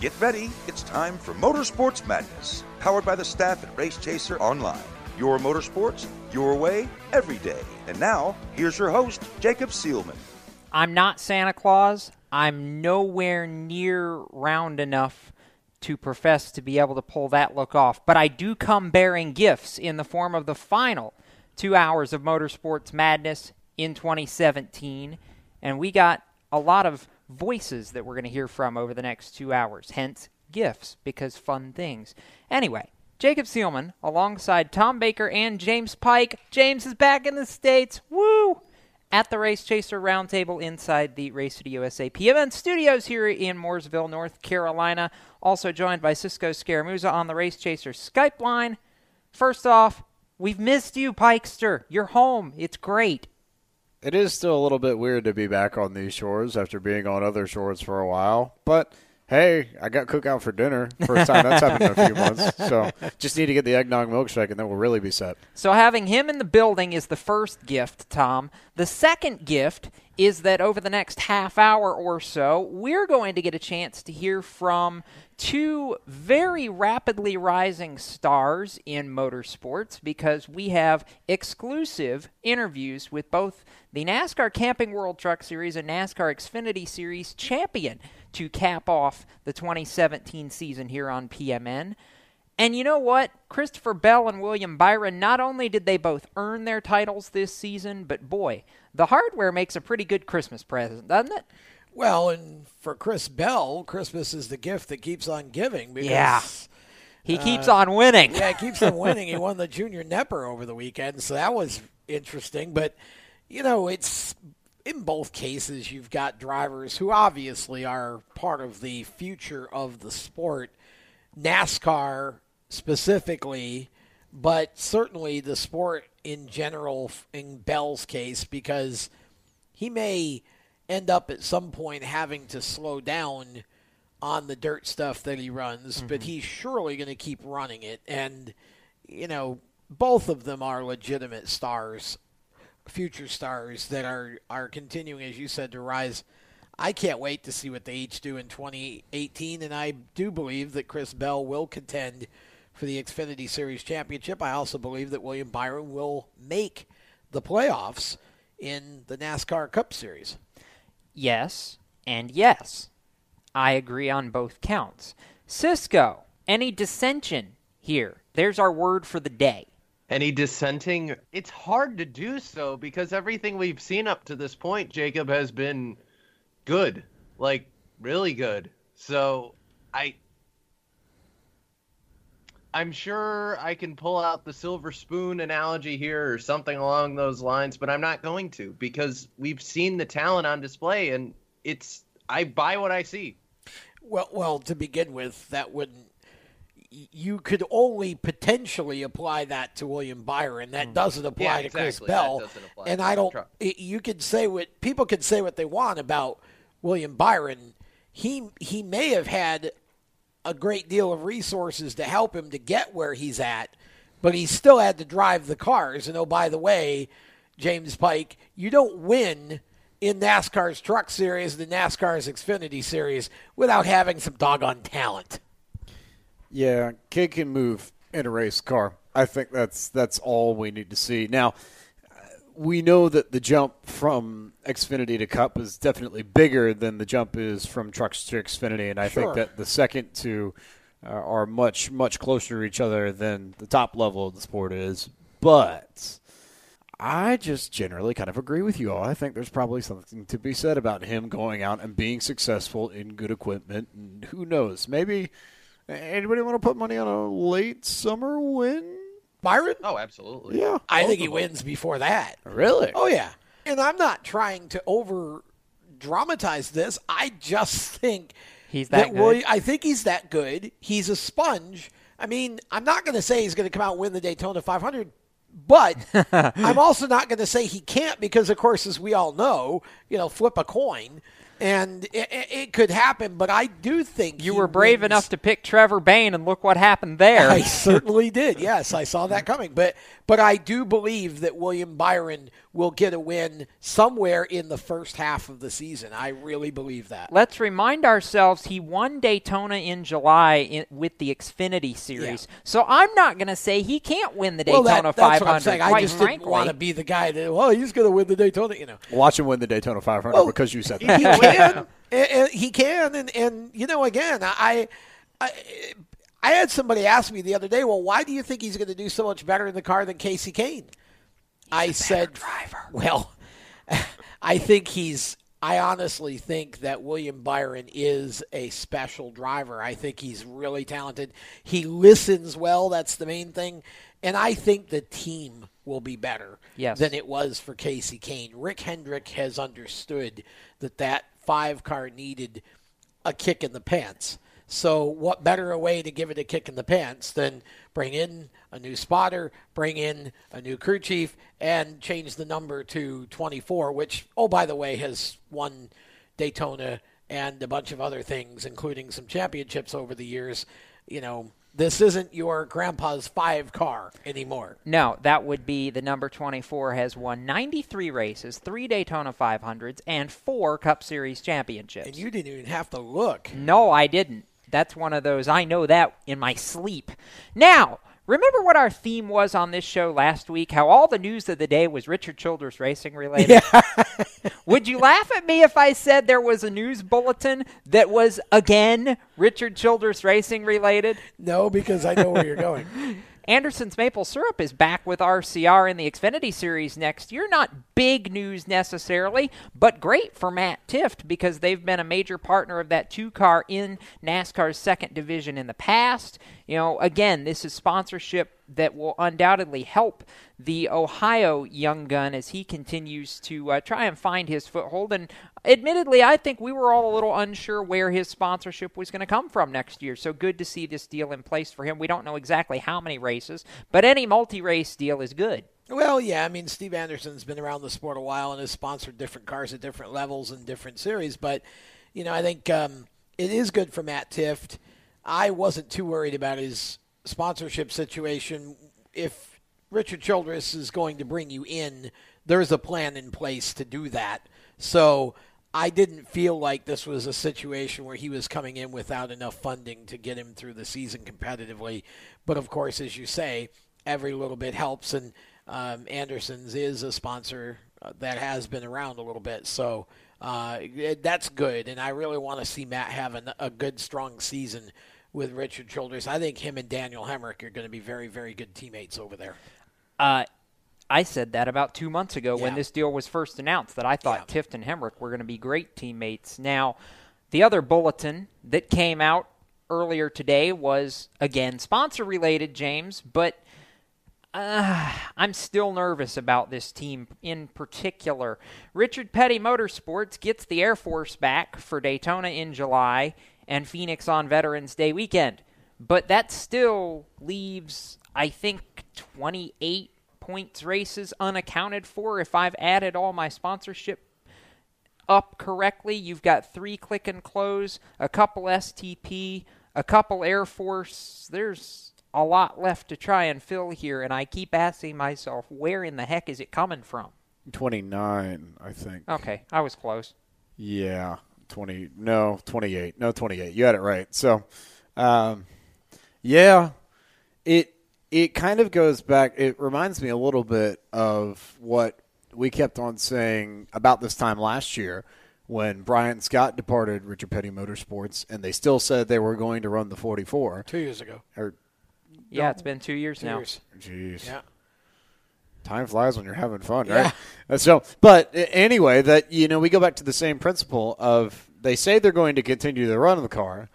Get ready, it's time for Motorsports Madness, powered by the staff at Race Chaser Online. Your motorsports, your way, every day. And now, here's your host, Jacob Seelman. I'm not Santa Claus. I'm nowhere near round enough to profess to be able to pull that look off, but I do come bearing gifts in the form of the final two hours of Motorsports Madness in 2017. And we got a lot of voices that we're going to hear from over the next two hours, hence gifts, because fun things. Anyway, Jacob Seelman alongside Tom Baker and James Pike. James is back in the States. Woo! At the Race Chaser Roundtable inside the Race City USA PMN studios here in Mooresville, North Carolina. Also joined by Cisco Scaramuza on the Race Chaser Skype line. First off, we've missed you, Pikester. You're home. It's great. It is still a little bit weird to be back on these shores after being on other shores for a while, but hey, I got cookout for dinner. First time that's happened in a few months. So just need to get the eggnog milkshake, and then we'll really be set. So having him in the building is the first gift, Tom. The second gift is that over the next half hour or so, we're going to get a chance to hear from two very rapidly rising stars in motorsports because we have exclusive interviews with both the NASCAR Camping World Truck Series and NASCAR Xfinity Series champion to cap off the 2017 season here on PMN. And you know what? Christopher Bell and William Byron, not only did they both earn their titles this season, but boy, the hardware makes a pretty good Christmas present, doesn't it? Well, and for Chris Bell, Christmas is the gift that keeps on giving. Because, yeah. He keeps uh, on winning. yeah, he keeps on winning. he won the Junior Knepper over the weekend, so that was interesting. But, you know, it's in both cases, you've got drivers who obviously are part of the future of the sport. NASCAR specifically, but certainly the sport in general, in Bell's case, because he may end up at some point having to slow down on the dirt stuff that he runs, mm-hmm. but he's surely going to keep running it. And, you know, both of them are legitimate stars, future stars that are, are continuing, as you said, to rise. I can't wait to see what they each do in 2018, and I do believe that Chris Bell will contend for the Xfinity Series championship. I also believe that William Byron will make the playoffs in the NASCAR Cup Series yes, and yes. I agree on both counts. Cisco, any dissension here? There's our word for the day. Any dissenting? It's hard to do so because everything we've seen up to this point, Jacob, has been good. Like, really good. So, I. I'm sure I can pull out the silver spoon analogy here or something along those lines, but I'm not going to because we've seen the talent on display and it's I buy what I see. Well, well, to begin with, that wouldn't you could only potentially apply that to William Byron. That mm. doesn't apply yeah, to. Chris Bell. And I don't. You can say what people can say what they want about William Byron. He he may have had a great deal of resources to help him to get where he's at, but he still had to drive the cars. And oh, by the way, James Pike, you don't win in NASCAR's Truck Series, the NASCAR's Xfinity Series, without having some doggone talent. Yeah, kid can move in a race car. I think that's that's all we need to see. Now, we know that the jump from Xfinity to Cup is definitely bigger than the jump is from trucks to Xfinity, and I sure. think that the second two uh, are much much closer to each other than the top level of the sport is. But I just generally kind of agree with you all. I think there's probably something to be said about him going out and being successful in good equipment, and who knows, maybe. Anybody want to put money on a late summer win? Byron? Oh, absolutely. Yeah. I think he wins before that. Really? Oh, yeah. And I'm not trying to over dramatize this. I just think he's that, that good. William, I think he's that good. He's a sponge. I mean, I'm not going to say he's going to come out and win the Daytona 500, but I'm also not going to say he can't because, of course, as we all know, you know, flip a coin and it, it, could happen. But I do think you were brave wins. enough to pick Trevor Bayne, and look what happened there. I certainly did. Yes, I saw that coming. But but I do believe that William Byron will get a win somewhere in the first half of the season. I really believe that. Let's remind ourselves he won Daytona in July in, with the Xfinity Series. Yeah. So I'm not going to say he can't win the Daytona well, that, 500. That's what I'm saying. Quite I just frankly. didn't want to be the guy that, well, he's going to win the Daytona, you know. Watch him win the Daytona 500 Well, because you said that. He can. and, and he can. And, and, you know, again, I, I, I had somebody ask me the other day, well, why do you think he's going to do so much better in the car than Kasey Kahne? I said, driver. well, I think he's. I honestly think that William Byron is a special driver. I think he's really talented. He listens well. That's the main thing. And I think the team will be better Yes. than it was for Kasey Kahne. Rick Hendrick has understood that that five car needed a kick in the pants. So, what better a way to give it a kick in the pants than bring in a new spotter, bring in a new crew chief, and change the number to 24, which, oh, by the way, has won Daytona and a bunch of other things, including some championships over the years. You know, this isn't your grandpa's five car anymore. No, that would be the number 24 has won 93 races, three Daytona 500s, and four Cup Series championships. And you didn't even have to look. No, I didn't. That's one of those. I know that in my sleep. Now, remember what our theme was on this show last week? How all the news of the day was Richard Childress racing related? Would you laugh at me if I said there was a news bulletin that was, again, Richard Childress racing related? No, because I know where you're going. Anderson's Maple Syrup is back with RCR in the Xfinity Series next year. Not big news necessarily, but great for Matt Tifft because they've been a major partner of that two car in NASCAR's second division in the past. You know, again, this is sponsorship that will undoubtedly help the Ohio young gun as he continues to uh, try and find his foothold. And admittedly, I think we were all a little unsure where his sponsorship was going to come from next year. So good to see this deal in place for him. We don't know exactly how many races, but any multi race deal is good. Well, yeah, I mean, Steve Anderson's been around the sport a while and has sponsored different cars at different levels and different series. But, you know, I think um, it is good for Matt Tifft. I wasn't too worried about his sponsorship situation. If Richard Childress is going to bring you in, there's a plan in place to do that. So I didn't feel like this was a situation where he was coming in without enough funding to get him through the season competitively. But of course, as you say, every little bit helps, and um, Anderson's is a sponsor uh, that has been around a little bit. So uh, that's good, and I really want to see Matt have an, a good, strong season with Richard Childress. I think him and Daniel Hemric are going to be very, very good teammates over there. Uh, I said that about two months ago when this deal was first announced that I thought Yeah. Tifft and Hemric were going to be great teammates. Now, the other bulletin that came out earlier today was again sponsor related, James, but uh, I'm still nervous about this team in particular. Richard Petty Motorsports gets the Air Force back for Daytona in July and Phoenix on Veterans Day weekend. But that still leaves, I think, 28 points races unaccounted for if I've added all my sponsorship up correctly. You've got three click and close, a couple STP, a couple Air Force. There's a lot left to try and fill here, and I keep asking myself, where in the heck is it coming from? 29, I think. Okay, I was close. Yeah, 20. No, 28. No, 28. You had it right. So, um, yeah, it it kind of goes back. It reminds me a little bit of what we kept on saying about this time last year when Brian Scott departed Richard Petty Motorsports, and they still said they were going to run the 44. Two years ago. Or, Yeah, it's been two years Two now. years. jeez, Yeah. Time flies when you're having fun, Yeah. right? Uh, So, but anyway, that you know, we go back to the same principle of they say they're going to continue the run of the car,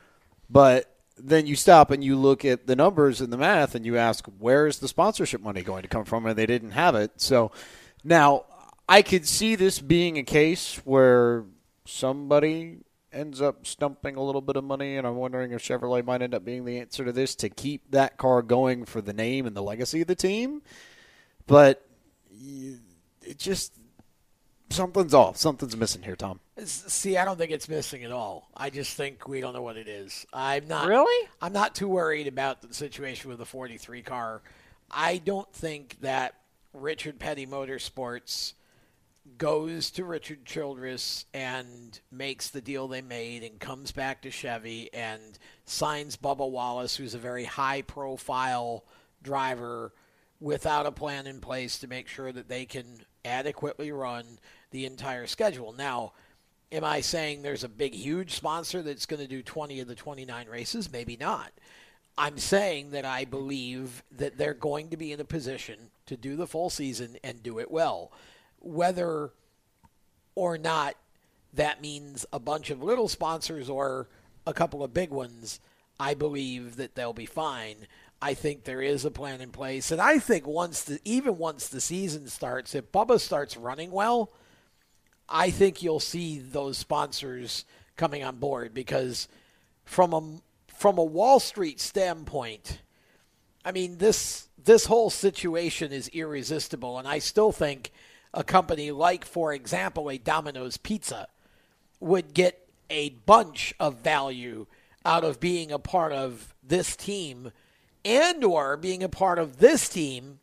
but then you stop and you look at the numbers and the math and you ask, where is the sponsorship money going to come from? And they didn't have it. So now I could see this being a case where somebody ends up stumping a little bit of money, and I'm wondering if Chevrolet might end up being the answer to this to keep that car going for the name and the legacy of the team but y- it just something's off. Something's missing here, Tom. See, I don't think it's missing at all. I just think we don't know what it is. I'm not Really? I'm not too worried about the situation with the 43 car. I don't think that Richard Petty Motorsports goes to Richard Childress and makes the deal they made and comes back to Chevy and signs Bubba Wallace, who's a very high profile driver, without a plan in place to make sure that they can adequately run the entire schedule. Now, am I saying there's a big, huge sponsor that's going to do 20 of the 29 races? Maybe not. I'm saying that I believe that they're going to be in a position to do the full season and do it well. Whether or not that means a bunch of little sponsors or a couple of big ones, I believe that they'll be fine. I think there is a plan in place, and I think once the even once the season starts, if Bubba starts running well, I think you'll see those sponsors coming on board because from a from a Wall Street standpoint, I mean this this whole situation is irresistible, and I still think a company like, for example, a Domino's Pizza would get a bunch of value out of being a part of this team and or being a part of this team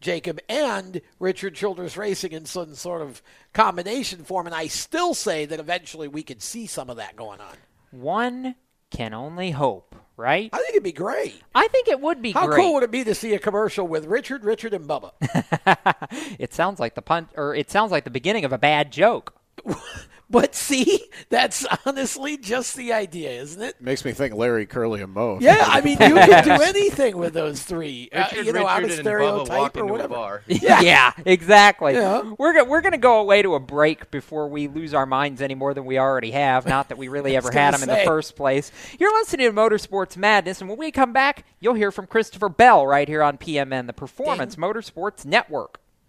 Jacob and Richard Childress Racing in some sort of combination form. And I still say that eventually we could see some of that going on. One can only hope, right? I think it'd be great. I think it would be How great. cool would it be to see a commercial with Richard, Richard, and Bubba? it sounds like the punt, or it sounds like the beginning of a bad joke. But see, that's honestly just the idea, isn't it? Makes me think Larry, Curly, and Moe. Yeah, I mean, you can do anything with those three. Uh, Richard, you know, out of and Bubba stereotype walk or into a whatever. bar. Yeah, exactly. Yeah. We're go- we're going to go away to a break before we lose our minds any more than we already have. Not that we really ever had them gonna in the first place. You're listening to Motorsports Madness, and when we come back, you'll hear from Christopher Bell right here on PMN, the Performance Motorsports Network.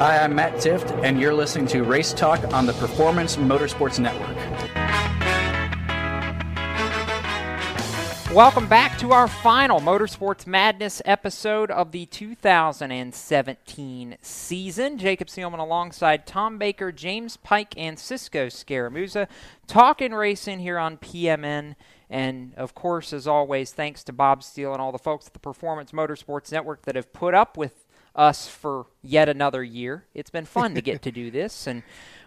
Hi, I'm Matt Tifft, and you're listening to Race Talk on the Performance Motorsports Network. Welcome back to our final Motorsports Madness episode of the 2017 season. Jacob Seelman alongside Tom Baker, James Pike, and Cisco Scaramuza talking racing here on PMN. And of course, as always, thanks to Bob Steele and all the folks at the Performance Motorsports Network that have put up with us for yet another year. It's been fun to get to do this, and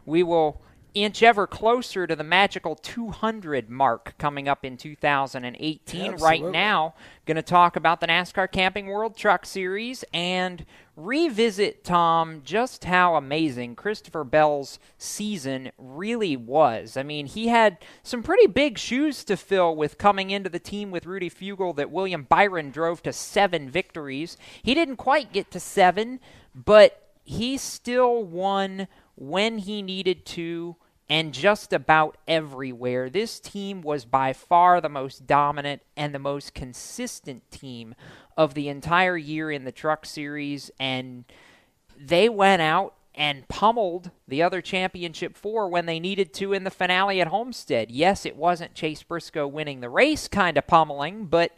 we will inch ever closer to the magical 200 mark coming up in 2018. Right now, going to talk about the NASCAR Camping World Truck Series and revisit, Tom, just how amazing Christopher Bell's season really was. I mean, he had some pretty big shoes to fill with coming into the team with Rudy Fugle that William Byron drove to seven victories. He didn't quite get to seven, but he still won when he needed to and just about everywhere. This team was by far the most dominant and the most consistent team of the entire year in the Truck Series, and they went out and pummeled the other championship four when they needed to in the finale at Homestead. Yes, it wasn't Chase Briscoe winning the race kind of pummeling, but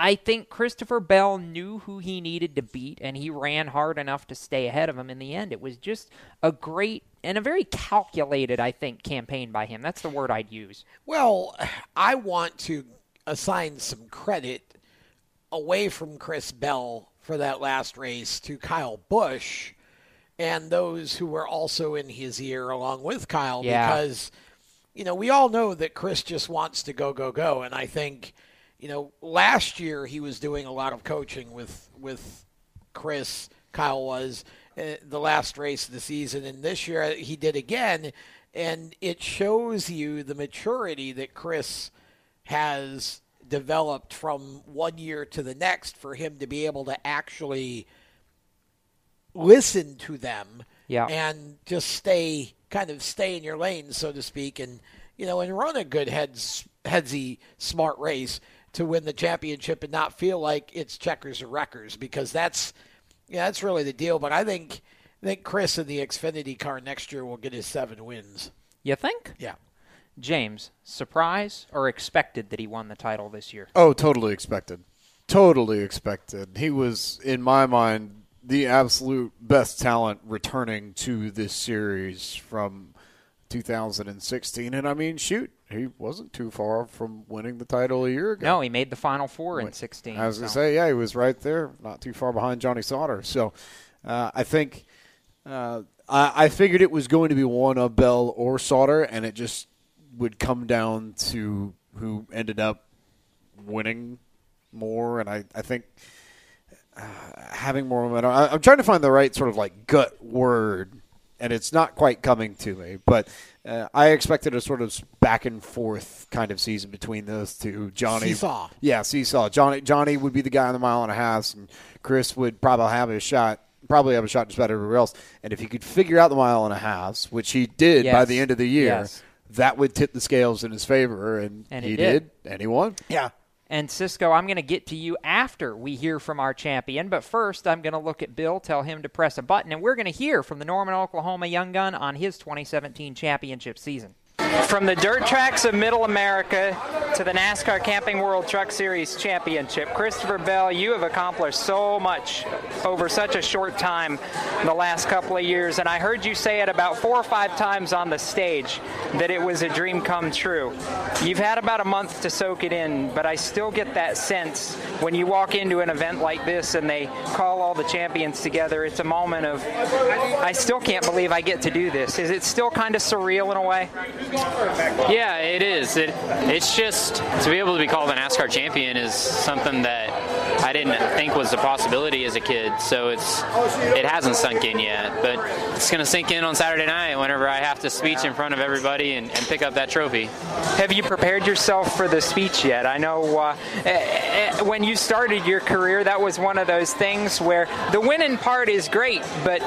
I think Christopher Bell knew who he needed to beat, and he ran hard enough to stay ahead of him in the end. It was just a great and a very calculated, I think, campaign by him. That's the word I'd use. Well, I want to assign some credit away from Chris Bell for that last race to Kyle Busch and those who were also in his ear along with Kyle Yeah. because you know, we all know that Chris just wants to go go go and I think you know, last year he was doing a lot of coaching with with Chris Kyle was uh, the last race of the season. And this year he did again. And it shows you the maturity that Chris has developed from one year to the next for him to be able to actually listen to them Yeah. and just stay kind of stay in your lane so to speak and you know and run a good heads headsy smart race to win the championship and not feel like it's checkers or wreckers because that's yeah that's really the deal but I think I think Chris in the Xfinity car next year will get his seven wins You think? yeah James, surprise or expected that he won the title this year? Oh, totally expected. Totally expected. He was, in my mind, the absolute best talent returning to this series from 2016. And I mean, shoot, he wasn't too far from winning the title a year ago. No, he made the final four in 16. I was going to say, yeah, he was right there, not too far behind Johnny Sauter. So uh, I think uh, I, I figured it was going to be one of Bell or Sauter, and it just would come down to who ended up winning more. And I, I think uh, having more momentum. I, I'm trying to find the right sort of like gut word, and it's not quite coming to me. But uh, I expected a sort of back and forth kind of season between those two. Johnny, Seesaw. yeah, seesaw. Johnny, Johnny would be the guy on the mile and a half, and Chris would probably have a shot. Probably have a shot just about everywhere else. And if he could figure out the mile and a half, which he did by the end of the year, Yes. that would tip the scales in his favor, and, And he it did. and he won. yeah And Cisco, I'm going to get to you after we hear from our champion. But first, I'm going to look at Bill, tell him to press a button, and we're going to hear from the Norman, Oklahoma young gun on his 2017 championship season. From the dirt tracks of Middle America to the NASCAR Camping World Truck Series Championship, Christopher Bell, you have accomplished so much over such a short time the last couple of years. And I heard you say it about four or five times on the stage that it was a dream come true. You've had about a month to soak it in, but I still get that sense when you walk into an event like this and they call all the champions together. It's a moment of, I still can't believe I get to do this. Is it still kind of surreal in a way? Yeah, it is. It, it's just to be able to be called a NASCAR champion is something that I didn't think was a possibility as a kid. So it's it hasn't sunk in yet, but it's going to sink in on Saturday night whenever I have to speech in front of everybody and, and pick up that trophy. Have you prepared yourself for the speech yet? I know uh, eh, eh, when you started your career, that was one of those things where the winning part is great, but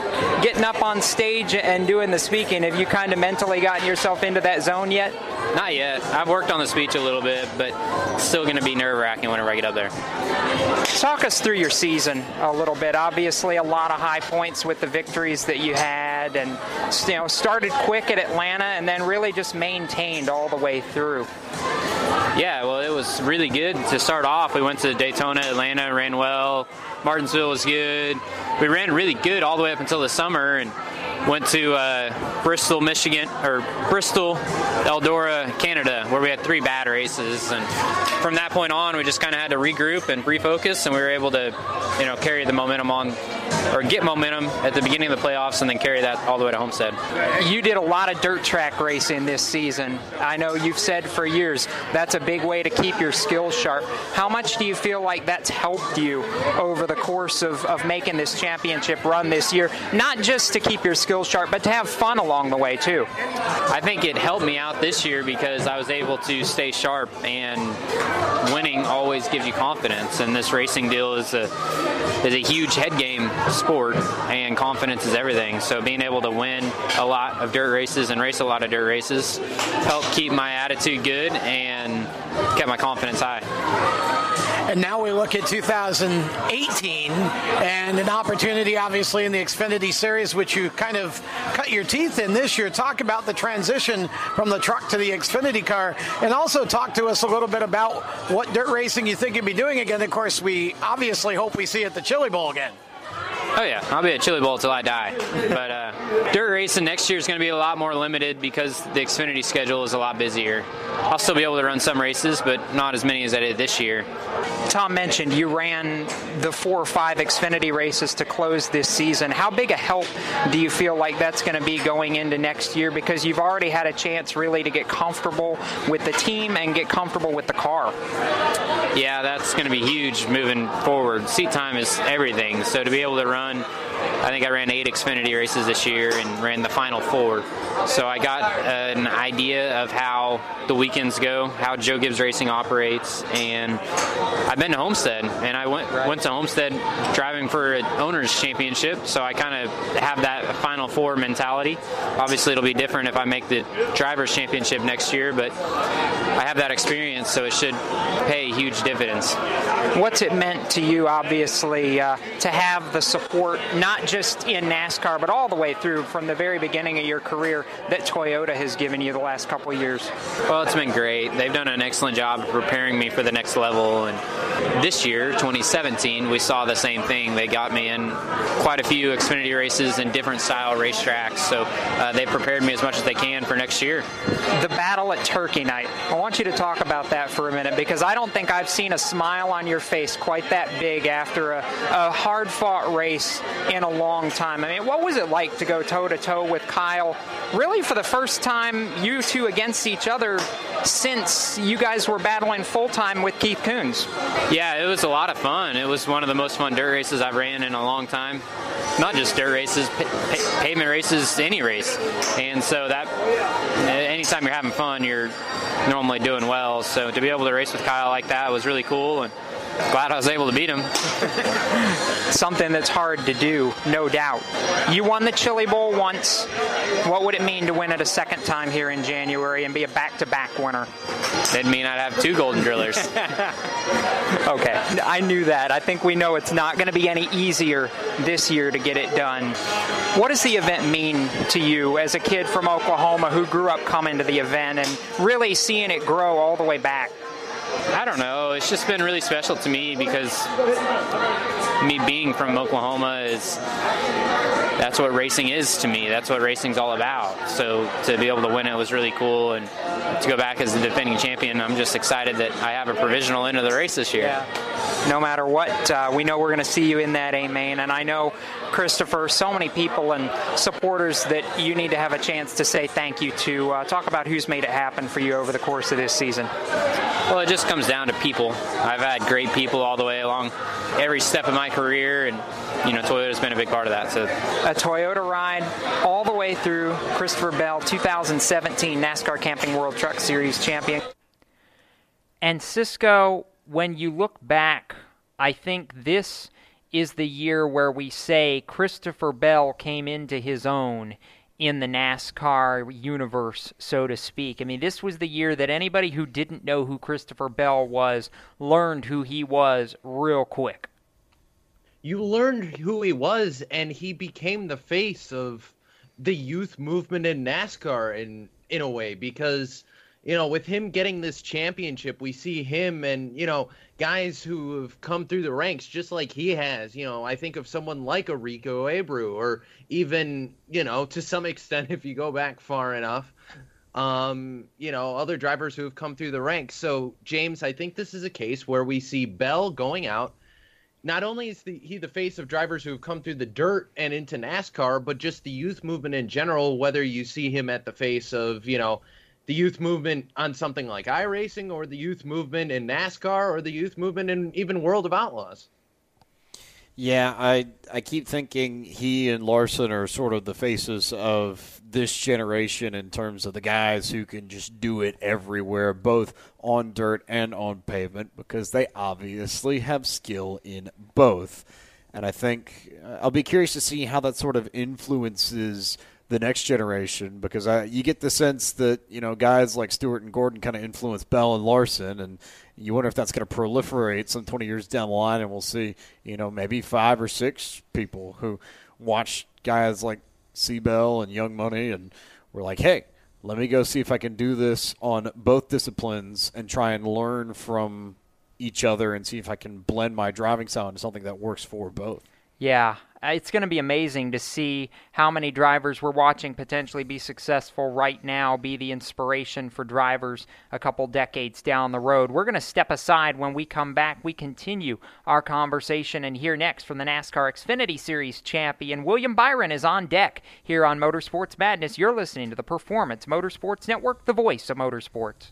getting up on stage and doing the speaking, have you kind of mentally gotten yourself into that zone yet? Not yet. I've worked on the speech a little bit, but still going to be nerve wracking whenever I get up there. Talk us through your season a little bit. Obviously, a lot of high points with the victories that you had, and you know started quick at Atlanta, and then really just maintained all the way through. Yeah, well, it was really good to start off. We went to Daytona, Atlanta, ran well. Martinsville was good. We ran really good all the way up until the summer, and went to uh, Bristol, Michigan, or Bristol, Eldora, Canada, where we had three bad races. And from that point on, we just kind of had to regroup and refocus, and we were able to, you know, carry the momentum on, or get momentum at the beginning of the playoffs, and then carry that all the way to Homestead. You did a lot of dirt track racing this season. I know you've said for years that's a big way to keep your skills sharp. How much do you feel like that's helped you over the course of, of making this championship run this year? Not just to keep your skills skills sharp, but to have fun along the way too. I think it helped me out this year because I was able to stay sharp, and winning always gives you confidence. And this racing deal is a is a huge head game sport, and confidence is everything. So being able to win a lot of dirt races and race a lot of dirt races helped keep my attitude good and kept my confidence high. And now we look at 2018 and an opportunity, obviously, in the Xfinity Series, which you kind of cut your teeth in this year. Talk about the transition from the truck to the Xfinity car, and also talk to us a little bit about what dirt racing you think you'll be doing again. Of course, we obviously hope we see at the Chili Bowl again. Oh yeah, I'll be at Chili Bowl till I die. But uh, dirt racing next year is going to be a lot more limited because the Xfinity schedule is a lot busier. I'll still be able to run some races, but not as many as I did this year. Tom mentioned you ran the four or five Xfinity races to close this season. How big a help do you feel like that's going to be going into next year? Because you've already had a chance really to get comfortable with the team and get comfortable with the car. Yeah, that's going to be huge moving forward. Seat time is everything. So to be able to run run. I think I ran eight Xfinity races this year and ran the final four. So I got an idea of how the weekends go, how Joe Gibbs Racing operates, and I've been to Homestead, and I went went to Homestead driving for an owners championship. So I kind of have that final four mentality. Obviously, it'll be different if I make the drivers championship next year, but I have that experience, so it should pay huge dividends. What's it meant to you, obviously, uh, to have the support not just in NASCAR, but all the way through from the very beginning of your career that Toyota has given you the last couple of years? Well, it's been great. They've done an excellent job preparing me for the next level. And this year, 2017, we saw the same thing. They got me in quite a few Xfinity races and different style racetracks. So uh, they prepared me as much as they can for next year. The battle at Turkey Night. I want you to talk about that for a minute because I don't think I've seen a smile on your face quite that big after a, a hard fought race in a long time. I mean, what was it like to go toe to toe with Kyle? Really, for the first time, you two against each other since you guys were battling full time with Keith Kunz. Yeah, it was a lot of fun. It was one of the most fun dirt races I've ran in a long time. Not just dirt races, pavement races, any race. And so that, anytime you're having fun, you're normally doing well. So to be able to race with Kyle like that was really cool. And glad I was able to beat him. Something that's hard to do, no doubt. You won the Chili Bowl once. What would it mean to win it a second time here in January and be a back-to-back winner? It'd mean I'd have two golden drillers. okay, I knew that. I think we know it's not going to be any easier this year to get it done. What does the event mean to you as a kid from Oklahoma who grew up coming to the event and really seeing it grow all the way back? I don't know. It's just been really special to me because me being from Oklahoma is that's what racing is to me. That's what racing's all about. So to be able to win it was really cool, and to go back as the defending champion, I'm just excited that I have a provisional into the race this year. Yeah. No matter what, uh, we know we're going to see you in that A main, and I know Christopher, so many people and supporters that you need to have a chance to say thank you to. Uh, talk about who's made it happen for you over the course of this season. Well, it just comes down to people. I've had great people all the way along every step of my career, and you know, Toyota's been a big part of that. So a Toyota ride all the way through Christopher Bell, 2017 NASCAR Camping World Truck Series champion. And Cisco, when you look back, I think this is the year where we say Christopher Bell came into his own in the NASCAR universe, so to speak. I mean, this was the year that anybody who didn't know who Christopher Bell was learned who he was real quick. You learned who he was, and he became the face of the youth movement in NASCAR in in a way because you know with him getting this championship, we see him and you know guys who have come through the ranks just like he has. You know, I think of someone like a Rico Abreu, or even, you know, to some extent, if you go back far enough, um, you know, other drivers who have come through the ranks. So, James, I think this is a case where we see Bell going out. Not only is the, he the face of drivers who have come through the dirt and into NASCAR, but just the youth movement in general, whether you see him at the face of, you know, the youth movement on something like iRacing or the youth movement in NASCAR or the youth movement in even World of Outlaws. Yeah, I I keep thinking he and Larson are sort of the faces of this generation in terms of the guys who can just do it everywhere, both on dirt and on pavement, because they obviously have skill in both. And I think uh, I'll be curious to see how that sort of influences the next generation because I, you get the sense that you know guys like Stewart and Gordon kind of influence Bell and Larson, and you wonder if that's going to proliferate some 20 years down the line, and we'll see you know maybe five or six people who watch guys like Bell and Young Money, and we're like, hey, let me go see if I can do this on both disciplines and try and learn from each other and see if I can blend my driving style into something that works for both. Yeah, Uh, it's going to be amazing to see how many drivers we're watching potentially be successful right now, be the inspiration for drivers a couple decades down the road. We're going to step aside when we come back. We continue our conversation and hear next from the NASCAR Xfinity Series champion. William Byron is on deck here on Motorsports Madness. You're listening to the Performance Motorsports Network, the voice of motorsports.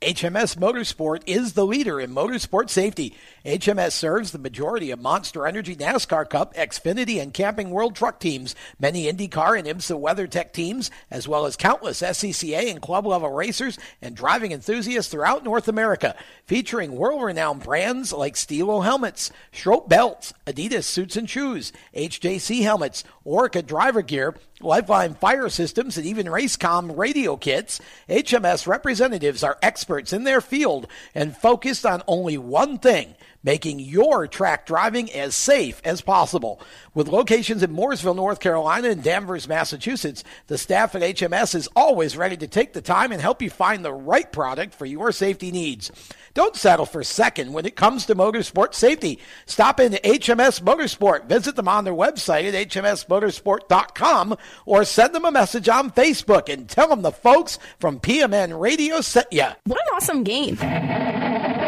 HMS Motorsport is the leader in motorsport safety. HMS serves the majority of Monster Energy NASCAR Cup, Xfinity, and Camping World Truck teams, many IndyCar and IMSA WeatherTech teams, as well as countless SCCA and club level racers and driving enthusiasts throughout North America, featuring world renowned brands like Stilo helmets, Schroth belts, Adidas suits and shoes, HJC helmets, Orca driver gear, Lifeline fire systems, and even Racecom radio kits. HMS representatives are experts in their field and focused on only one thing making your track driving as safe as possible. With locations in Mooresville, North Carolina, and Danvers, Massachusetts, the staff at HMS is always ready to take the time and help you find the right product for your safety needs. Don't settle for second when it comes to motorsport safety. Stop into HMS Motorsport. Visit them on their website at hmsmotorsport.com or send them a message on Facebook and tell them the folks from PMN Radio sent you. What an awesome game.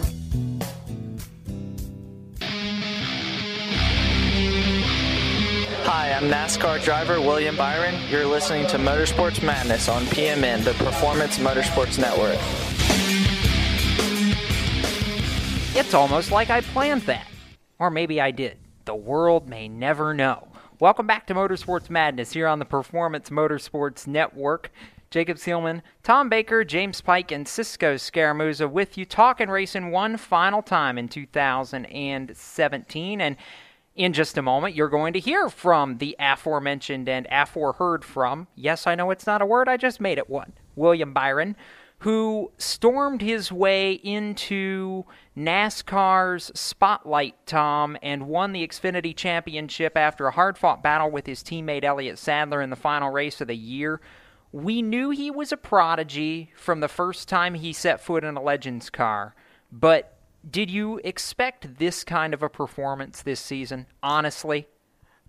I'm NASCAR driver William Byron. You're listening to Motorsports Madness on PMN, the Performance Motorsports Network. It's almost like I planned that. Or maybe I did. The world may never know. Welcome back to Motorsports Madness here on the Performance Motorsports Network. Jacob Seelman, Tom Baker, James Pike, and Cisco Scaramuza with you talking racing one final time in 2017. And in just a moment, you're going to hear from the aforementioned and aforeheard from, yes, I know it's not a word, I just made it one, William Byron, who stormed his way into NASCAR's spotlight, Tom, and won the Xfinity Championship after a hard fought battle with his teammate Elliott Sadler in the final race of the year. We knew he was a prodigy from the first time he set foot in a Legends car, but did you expect this kind of a performance this season, honestly?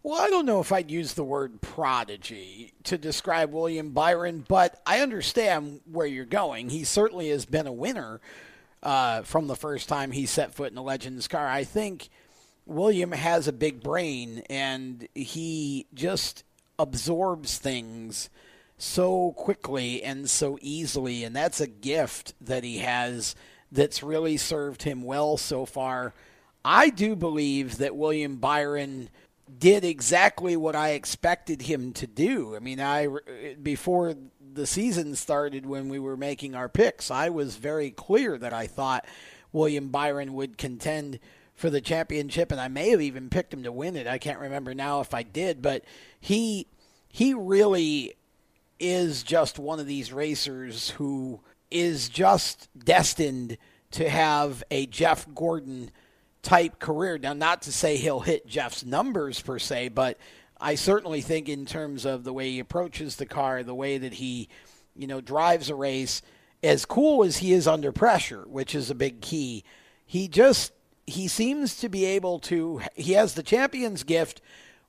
Well, I don't know if I'd use the word prodigy to describe William Byron, but I understand where you're going. He certainly has been a winner uh, from the first time he set foot in a Legends car. I think William has a big brain and he just absorbs things so quickly and so easily, and that's a gift that he has that's really served him well so far. I do believe that William Byron did exactly what I expected him to do. I mean, I uh, before the season started when we were making our picks, I was very clear that I thought William Byron would contend for the championship and I may have even picked him to win it. I can't remember now if I did, but he he really is just one of these racers who is just destined to have a Jeff Gordon type career. Now, not to say he'll hit Jeff's numbers per se, but I certainly think in terms of the way he approaches the car, the way that he, you know, drives a race, as cool as he is under pressure, which is a big key, he just he seems to be able to he has the champion's gift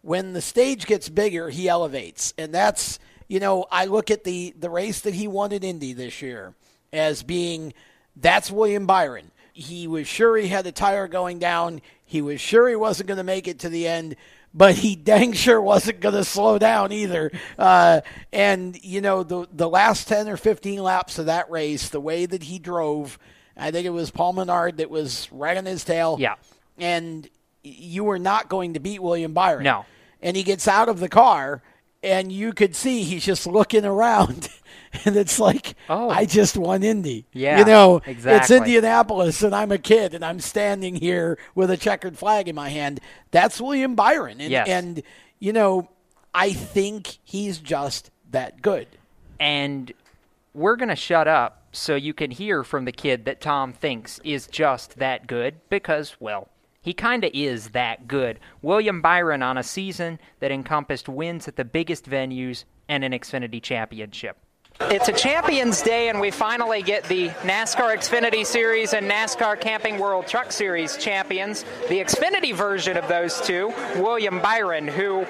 when the stage gets bigger, he elevates. And that's, you know, I look at the the race that he won at Indy this year as being that's William Byron. He was sure he had the tire going down. He was sure he wasn't going to make it to the end, but he dang sure wasn't going to slow down either. Uh, and you know, the the last ten or fifteen laps of that race, the way that he drove, I think it was Paul Menard that was right on his tail. Yeah, and you were not going to beat William Byron. No, and he gets out of the car, and you could see he's just looking around. and it's like oh. I just won Indy. Yeah, you know, exactly. it's Indianapolis, and I'm a kid, and I'm standing here with a checkered flag in my hand. That's William Byron, and, yes. and you know, I think he's just that good. And we're gonna shut up so you can hear from the kid that Tom thinks is just that good because, well, he kind of is that good. William Byron on a season that encompassed wins at the biggest venues and an Xfinity championship. It's a Champions Day, and we finally get the NASCAR Xfinity Series and NASCAR Camping World Truck Series champions. The Xfinity version of those two, William Byron, who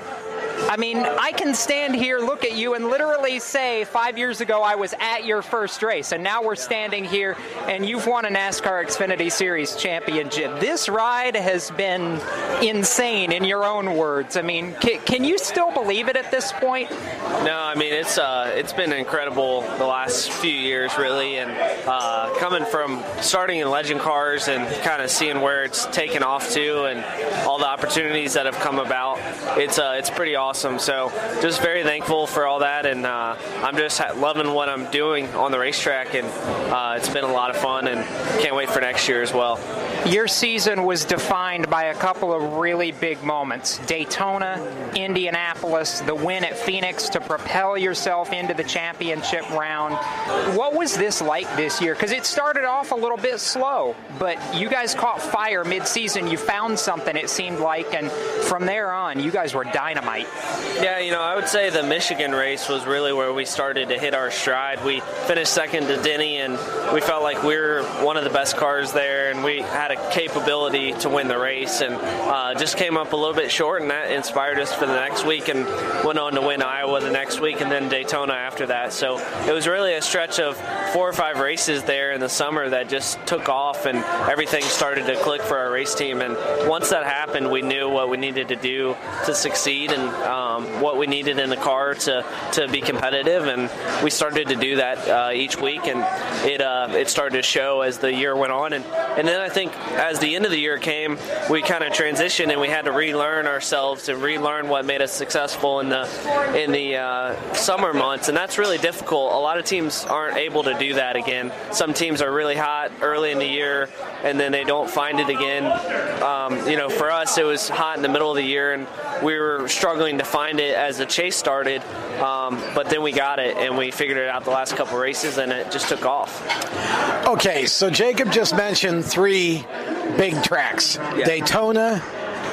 I mean, I can stand here, look at you, and literally say, five years ago I was at your first race, and now we're standing here, and you've won a NASCAR Xfinity Series championship. This ride has been insane, in your own words. I mean, can, can you still believe it at this point? No, I mean it's uh, it's been incredible the last few years, really, and uh, coming from starting in legend cars and kind of seeing where it's taken off to, and all the opportunities that have come about. It's uh, it's pretty awesome. So just very thankful for all that, and uh, I'm just loving what I'm doing on the racetrack, and uh, it's been a lot of lot of fun, and can't wait for next year as well. Your season was defined by a couple of really big moments Daytona, Indianapolis, the win at Phoenix to propel yourself into the championship round. What was this like this year? Because it started off a little bit slow, but you guys caught fire mid-season. You found something, it seemed like, and from there on, you guys were dynamite. Yeah, you know, I would say the Michigan race was really where we started to hit our stride. We finished second to Denny, and we felt like we were one of the best cars there, and we had a capability to win the race, and uh, just came up a little bit short, and that inspired us for the next week, and went on to win Iowa the next week, and then Daytona after that. So it was really a stretch of four or five races there in the summer that just took off, and everything started to click for our race team. And once that happened, we knew what we needed to do to succeed, and um, what we needed in the car to to be competitive, and we started to do that uh, each week, and it uh, it started to show as the year went on, and and then I think as the end of the year came, we kind of transitioned and we had to relearn ourselves and relearn what made us successful in the in the uh, summer months, and that's really difficult. A lot of teams aren't able to do that again. Some teams are really hot early in the year, and then they don't find it again. Um, you know, for us, it was hot in the middle of the year, and we were struggling to find it as the chase started. Um, but then we got it, and we figured it out the last couple races, and it just took off. Okay, so Jacob just mentioned three big tracks Yeah. Daytona,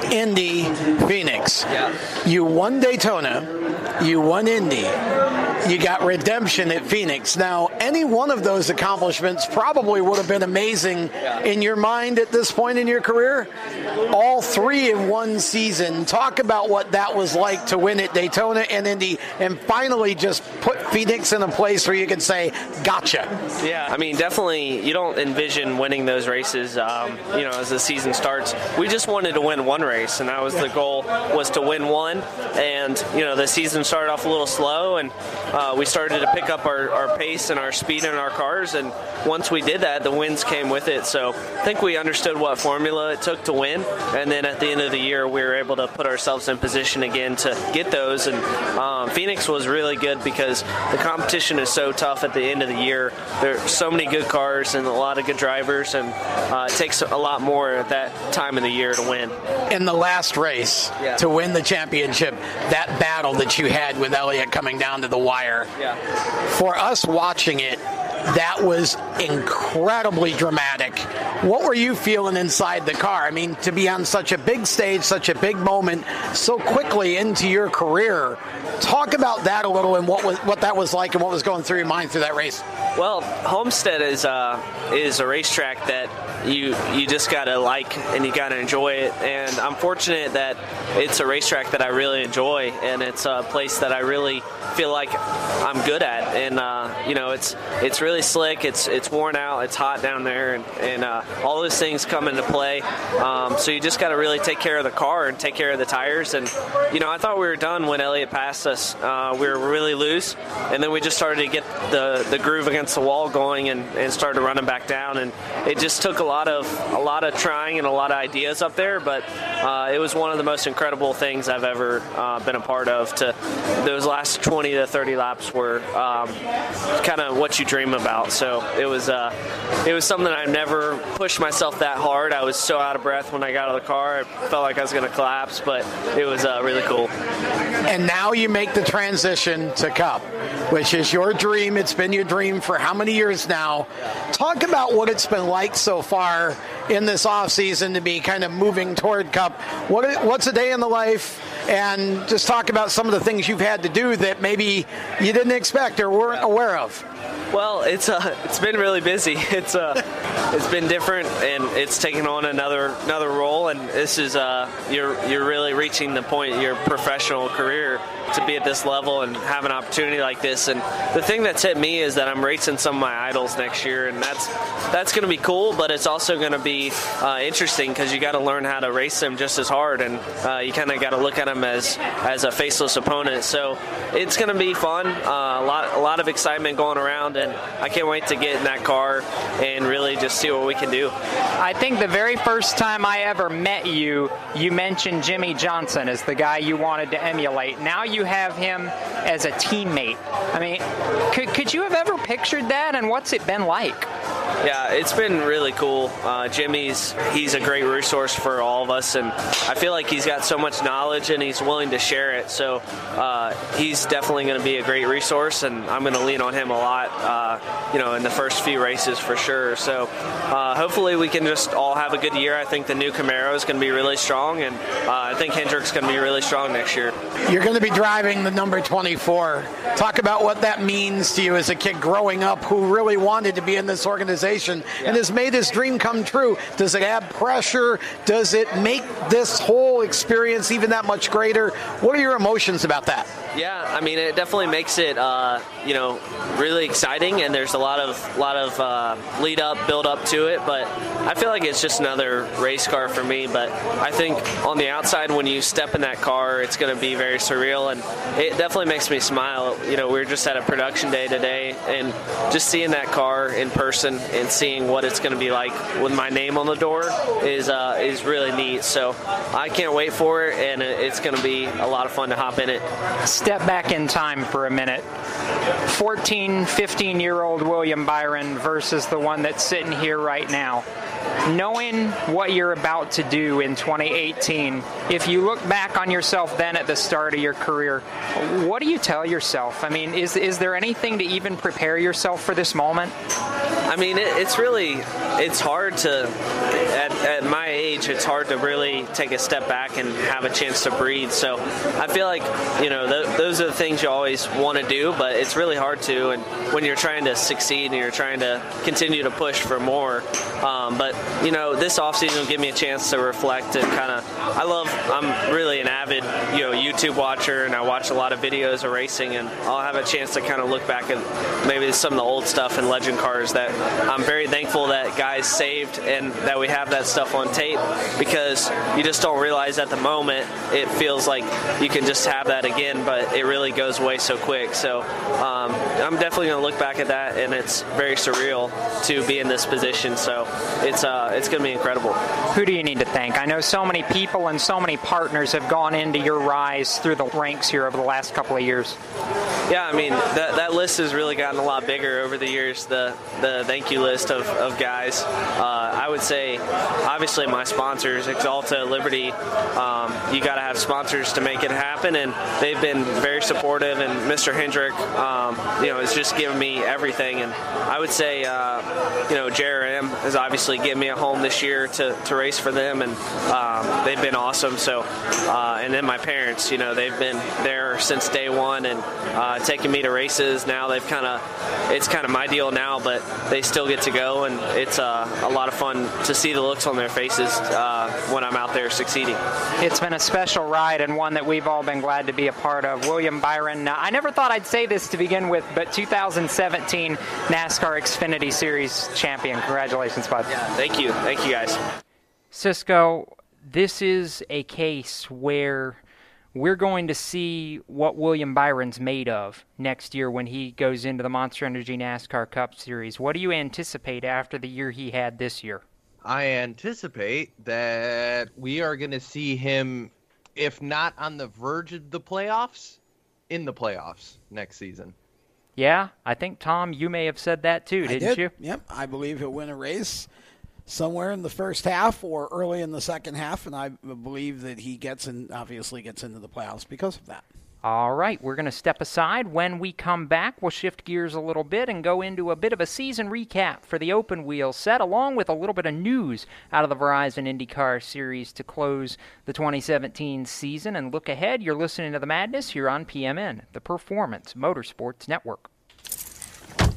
Indy, Phoenix. Yeah. You won Daytona, you won Indy, you got redemption at Phoenix. Now, any one of those accomplishments probably would have been amazing in your mind at this point in your career. All three in one season. Talk about what that was like to win at Daytona and Indy and finally just put Phoenix in a place where you can say, gotcha. Yeah, I mean, definitely, you don't envision winning those races. Um, you know, as the season starts, we just wanted to win one race, and that was the goal was to win one. And you know, the season started off a little slow, and uh, we started to pick up our, our pace and our speed in our cars. And once we did that, the wins came with it. So I think we understood what formula it took to win, and then at the end of the year, we were able to put ourselves in position again to get those. And um, Phoenix was really good because the competition is so tough at the end of the year. There are so many good cars and a lot of good drivers, and uh, it takes a lot more at that time of the year to win. In the last race Yeah. to win the championship, that battle that you had with Elliott coming down to the wire. Yeah. For us watching it, that was incredibly dramatic. What were you feeling inside the car? I mean, to be on such a big stage, such a big moment, so quickly into your career. Talk about that a little and what was what that was like and what was going through your mind through that race. Well, Homestead is uh, is a racetrack that you you just gotta like and you gotta enjoy it. And I'm fortunate that it's a racetrack that I really enjoy, and it's a place that I really feel like I'm good at. And uh, you know, it's it's really slick. It's it's worn out. It's hot down there, and, and uh, all those things come into play. Um, so you just got to really take care of the car and take care of the tires. And you know, I thought we were done when Elliott passed us. Uh, we were really loose, and then we just started to get the the groove against the wall going and, and started running back down. And it just took a lot of a lot of trying and a lot of ideas up there, but uh, it was one of the most incredible things I've ever uh, been a part of. To those last 20 to 30 laps were um, kind of what you dream about. So it was uh, it was something I never pushed myself that hard. I was so out of breath when I got out of the car. I felt like I was going to collapse, but it was uh, really cool. And now you make the transition to Cup, which is your dream. It's been your dream for how many years now? Talk about what it's been like so far in this off season to be kind of moving toward Cup. What what's a day in the life? And just talk about some of the things you've had to do that maybe you didn't expect or weren't aware of. Well, it's uh, it's been really busy. It's uh, it's been different, and it's taken on another another role. And this is uh, you're you're really reaching the point of your professional career to be at this level and have an opportunity like this. And the thing that's hit me is that I'm racing some of my idols next year, and that's that's going to be cool. But it's also going to be uh, interesting because you got to learn how to race them just as hard, and uh, you kind of got to look at them as as a faceless opponent. So it's going to be fun. Uh, a lot a lot of excitement going around, and I can't wait to get in that car and really just see what we can do. I think the very first time I ever met you, you mentioned Jimmie Johnson as the guy you wanted to emulate. Now you have him as a teammate. I mean, could, could you have ever pictured that, and what's it been like? Yeah, it's been really cool. Uh, Jimmy's he's a great resource for all of us, and I feel like he's got so much knowledge and he's willing to share it. So uh, he's definitely going to be a great resource, and I'm going to lean on him a lot. Uh, you know, in the first few races for sure. So uh, hopefully we can just all have a good year. I think the new Camaro is going to be really strong, and uh, I think Hendrick's going to be really strong next year. You're going to be driving the number 24. Talk about what that means to you as a kid growing up who really wanted to be in this organization and has made his dream come true. Does it add pressure? Does it make this whole experience even that much greater? What are your emotions about that? Yeah, I mean, it definitely makes it, uh, you know, really exciting, and there's a lot of lot of uh, lead up, build up to it. But I feel like it's just another race car for me. But I think on the outside, when you step in that car, it's going to be very surreal, and it definitely makes me smile. You know, we were just at a production day today, and just seeing that car in person and seeing what it's going to be like with my name on the door is uh, is really neat. So I can't wait for it, and it's going to be a lot of fun to hop in it step back in time for a minute. 14, 15 year old William Byron versus the one that's sitting here right now. Knowing what you're about to do in 2018, if you look back on yourself then at the start of your career, what do you tell yourself? I mean, is, is there anything to even prepare yourself for this moment? I mean, it, it's really it's hard to at, at, my age. It's hard to really take a step back and have a chance to breathe. So I feel like you know th- those are the things you always want to do, but it's really hard to. And when you're trying to succeed and you're trying to continue to push for more, um, but you know this offseason will give me a chance to reflect and kind of. I love. I'm really an avid you know YouTube watcher, and I watch a lot of videos of racing, and I'll have a chance to kind of look back at maybe some of the old stuff and legend cars that I'm very thankful that guys saved and that we have that stuff on tape because you just don't realize at the moment it feels like you can just have that again, but it really goes away so quick. So um, I'm definitely going to look back at that, and it's very surreal to be in this position. So it's uh, it's going to be incredible. Who do you need to thank? I know so many people and so many partners have gone into your rise through the ranks here over the last couple of years. Yeah, I mean that, that list has really gotten a lot bigger over the years. The the thank you list of, of guys. Uh, I would say, obviously, my sponsors, Axalta, Liberty. Um, you got to have sponsors to make it happen, and they've been very supportive. And Mr. Hendrick, um, you know, has just given me everything. And I would say, uh, you know, JRM has obviously given me a home this year to, to race for them, and um, they've been awesome. So, uh, and then my parents, you know, they've been there since day one and uh, taking me to races. Now they've kind of, it's kind of my deal now, but they still get to go, and it's uh, a lot of fun to see the looks on their faces uh, when I'm out there succeeding. It's been a special ride and one that we've all been glad to be a part of. William Byron, uh, I never thought I'd say this to begin with, but 2017 NASCAR Xfinity Series champion. Congratulations, bud. Yeah, thank you. Thank you, guys. Cisco, this is a case where we're going to see what William Byron's made of next year when he goes into the Monster Energy NASCAR Cup Series. What do you anticipate after the year he had this year? I anticipate that we are going to see him, if not on the verge of the playoffs, in the playoffs next season. Yeah, I think Tom, you may have said that too, didn't did. you? Yep, I believe he'll win a race somewhere in the first half or early in the second half, and I believe that he gets in, obviously gets into the playoffs because of that. All right, we're going to step aside. When we come back, we'll shift gears a little bit and go into a bit of a season recap for the open wheel set, along with a little bit of news out of the Verizon IndyCar Series to close the 2017 season and look ahead. You're listening to the Madness here on PMN, the Performance Motorsports Network.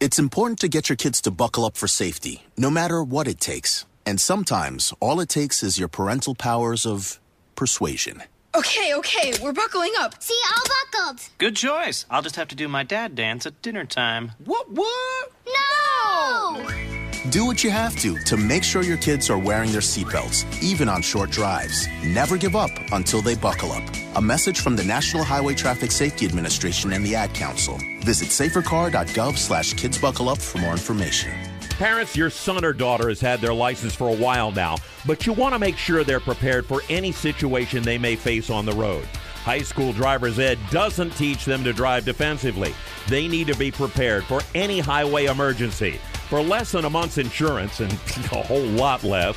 It's important to get your kids to buckle up for safety, no matter what it takes. And sometimes all it takes is your parental powers of persuasion. Okay, okay, we're buckling up. See, all buckled. Good choice. I'll just have to do my dad dance at dinner time. What, what? No! Do what you have to to make sure your kids are wearing their seatbelts, even on short drives. Never give up until they buckle up. A message from the National Highway Traffic Safety Administration and the Ad Council. Visit safercar.gov slash kidsbuckleup for more information. Parents, your son or daughter has had their license for a while now, but you want to make sure they're prepared for any situation they may face on the road. High school driver's ed doesn't teach them to drive defensively. They need to be prepared for any highway emergency. For less than a month's insurance and a whole lot less,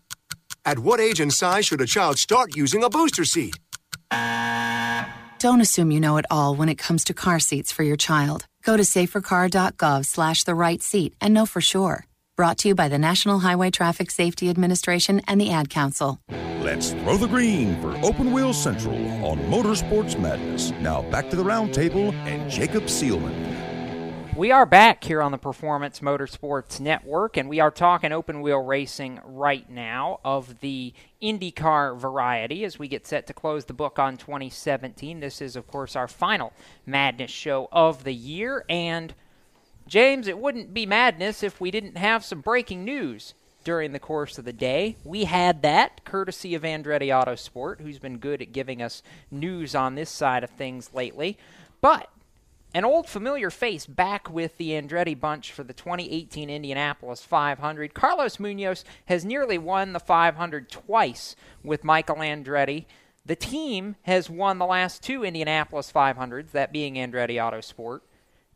At what age and size should a child start using a booster seat? Don't assume you know it all when it comes to car seats for your child. Go to safercar.gov slash the right seat and know for sure. Brought to you by the National Highway Traffic Safety Administration and the Ad Council. Let's throw the green for Open Wheel Central on Motorsports Madness. Now back to the roundtable and Jacob Seelman. We are back here on the Performance Motorsports Network, and we are talking open wheel racing right now of the IndyCar variety as we get set to close the book on 2017. This is, of course, our final Madness show of the year. And, James, it wouldn't be madness if we didn't have some breaking news during the course of the day. We had that courtesy of Andretti Autosport, who's been good at giving us news on this side of things lately. But an old familiar face back with the Andretti bunch for the 2018 Indianapolis 500. Carlos Munoz has nearly won the 500 twice with Michael Andretti. The team has won the last two Indianapolis 500s, that being Andretti Autosport.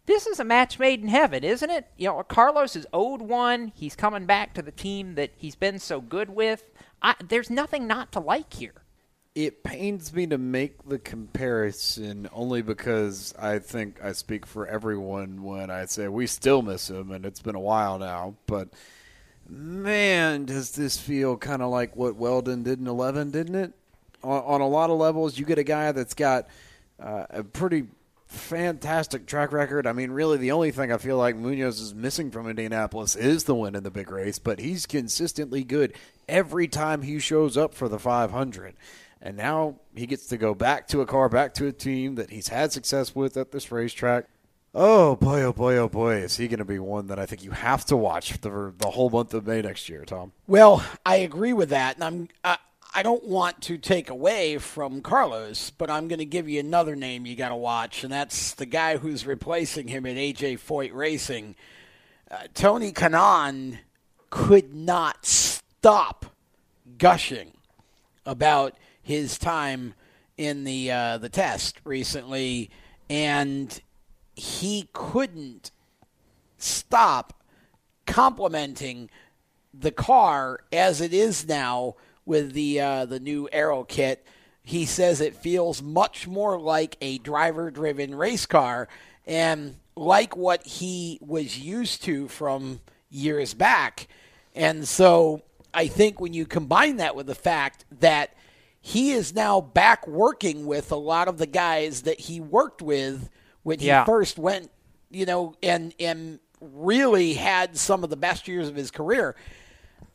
This is a match made in heaven, isn't it? You know, Carlos is owed one. He's coming back to the team that he's been so good with. I, there's nothing not to like here it pains me to make the comparison only because I think I speak for everyone when I say we still miss him, and it's been a while now. But man, does this feel kind of like what Wheldon did in 11, didn't it? On, on, a lot of levels, you get a guy that's got uh, a pretty fantastic track record. I mean, really, the only thing I feel like Munoz is missing from Indianapolis is the win in the big race, but he's consistently good every time he shows up for the 500. And now he gets to go back to a car, back to a team that he's had success with at this racetrack. Oh boy, oh boy, oh boy, is he going to be one that I think you have to watch the the whole month of May next year, Tom? Well, I agree with that, and I'm I, I don't want to take away from Carlos, but I'm going to give you another name you got to watch, and that's the guy who's replacing him at AJ Foyt Racing. Uh, Tony Kanaan could not stop gushing about his time in the uh, the test recently, and he couldn't stop complimenting the car as it is now with the uh, the new aero kit. He says it feels much more like a driver driven race car and like what he was used to from years back. And so I think when you combine that with the fact that he is now back working with a lot of the guys that he worked with when he yeah. first went, you know, and and really had some of the best years of his career.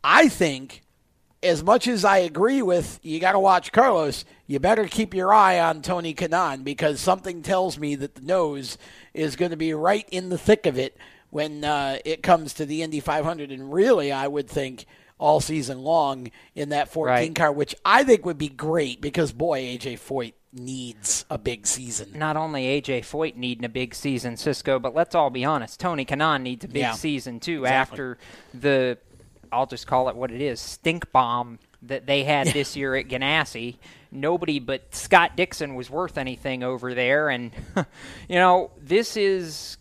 I think as much as I agree with you got to watch Carlos, you better keep your eye on Tony Kanaan because something tells me that the nose is going to be right in the thick of it when uh, it comes to the Indy 500. And really, I would think all season long in that 14 Right. car, which I think would be great because boy, AJ Foyt needs a big season. Not only AJ Foyt needing a big season, Cisco, but let's all be honest, Tony Kanaan needs a big Yeah. season too Exactly. after the I'll just call it what it is, stink bomb that they had this year at Ganassi. Nobody but Scott Dixon was worth anything over there and you know, this is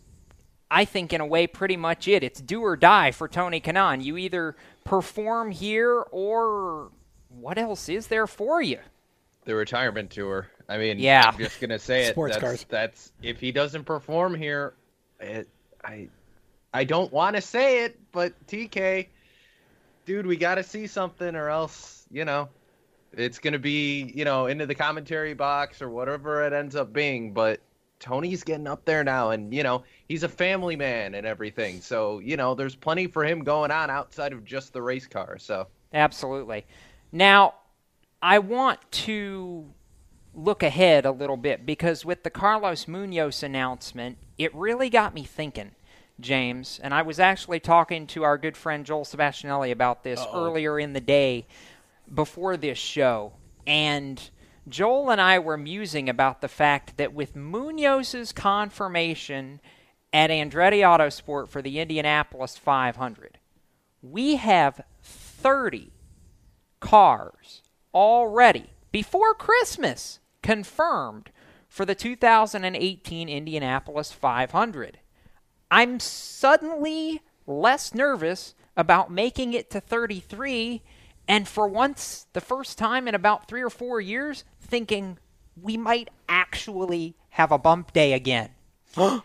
I think in a way pretty much it. It's do or die for Tony Kanaan. You either perform here or what else is there for you? the retirement tour. I mean, Yeah. I'm just gonna say it. Sports that's, cars. That's if he doesn't perform here, it, I, I don't want to say it, but TK, dude, we got to see something, or else you know, it's gonna be you know into the commentary box or whatever it ends up being. But Tony's getting up there now, and you know he's a family man and everything. So you know, there's plenty for him going on outside of just the race car. So. Absolutely. Now, I want to look ahead a little bit because with the Carlos Munoz announcement, it really got me thinking, James. And I was actually talking to our good friend Joel Sebastianelli about this earlier in the day before this show. And Joel and I were musing about the fact that with Munoz's confirmation at Andretti Autosport for the Indianapolis 500, we have 30 cars already before Christmas confirmed for the 2018 Indianapolis 500. I'm suddenly less nervous about making it to 33 and for once the first time in about 3 or 4 years thinking we might actually have a bump day again.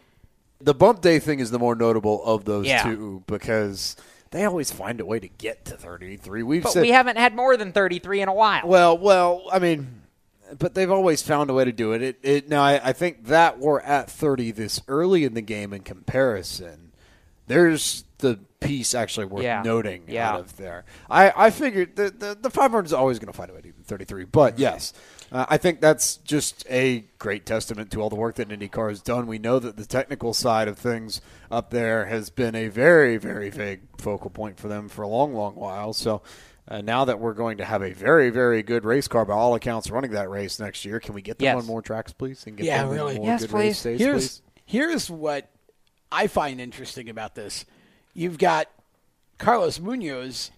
The bump day thing is the more notable of those Yeah. two because they always find a way to get to 33. We've But said we haven't had more than 33 in a while. Well, well, I mean, but they've always found a way to do it. It, it now, I, I think that we're at 30 this early in the game in comparison. There's the piece actually worth Yeah. noting Yeah. out of there. I, I figured the, the, the 500 is always going to find a way to 33, but mm-hmm. yes, uh, I think that's just a great testament to all the work that IndyCar has done. We know that the technical side of things up there has been a very, very big focal point for them for a long, long while. So uh, now that we're going to have a very, very good race car by all accounts running that race next year, can we get them Yes. on more tracks, please? And get Yeah, them really. more Yes, good please. race days, here's please? here's what I find interesting about this. You've got Carlos Munoz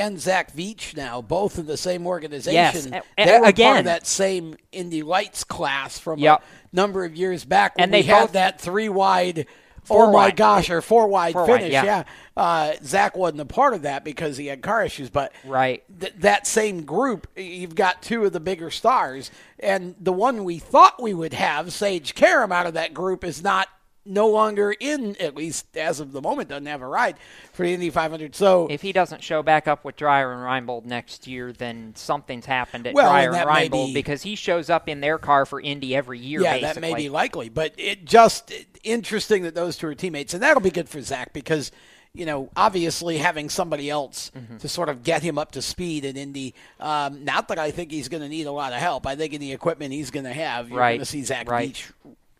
and Zach Veach now, both in the same organization. Yes, a- they a- were part again. of that same Indy Lights class from Yep. a number of years back when And we they had that three wide. Four oh my wide. gosh, or four wide Four wide, finish. yeah. yeah, Uh, Zach wasn't a part of that because he had car issues, but Right. th- that same group, you've got two of the bigger stars, and the one we thought we would have, Sage Karam, out of that group, is not no longer in at least as of the moment doesn't have a ride for the Indy 500. So if he doesn't show back up with Dreyer and Reinbold next year, then something's happened at Well, Dreyer and and Reinbold be- because he shows up in their car for Indy every year. yeah, basically. that may be likely, but it just interesting that those two are teammates, and that'll be good for Zach because. You know, obviously having somebody else Mm-hmm. to sort of get him up to speed in Indy. Um, not that I think he's going to need a lot of help. I think in the equipment he's going to have, you're Right, going to see Zach right. Veach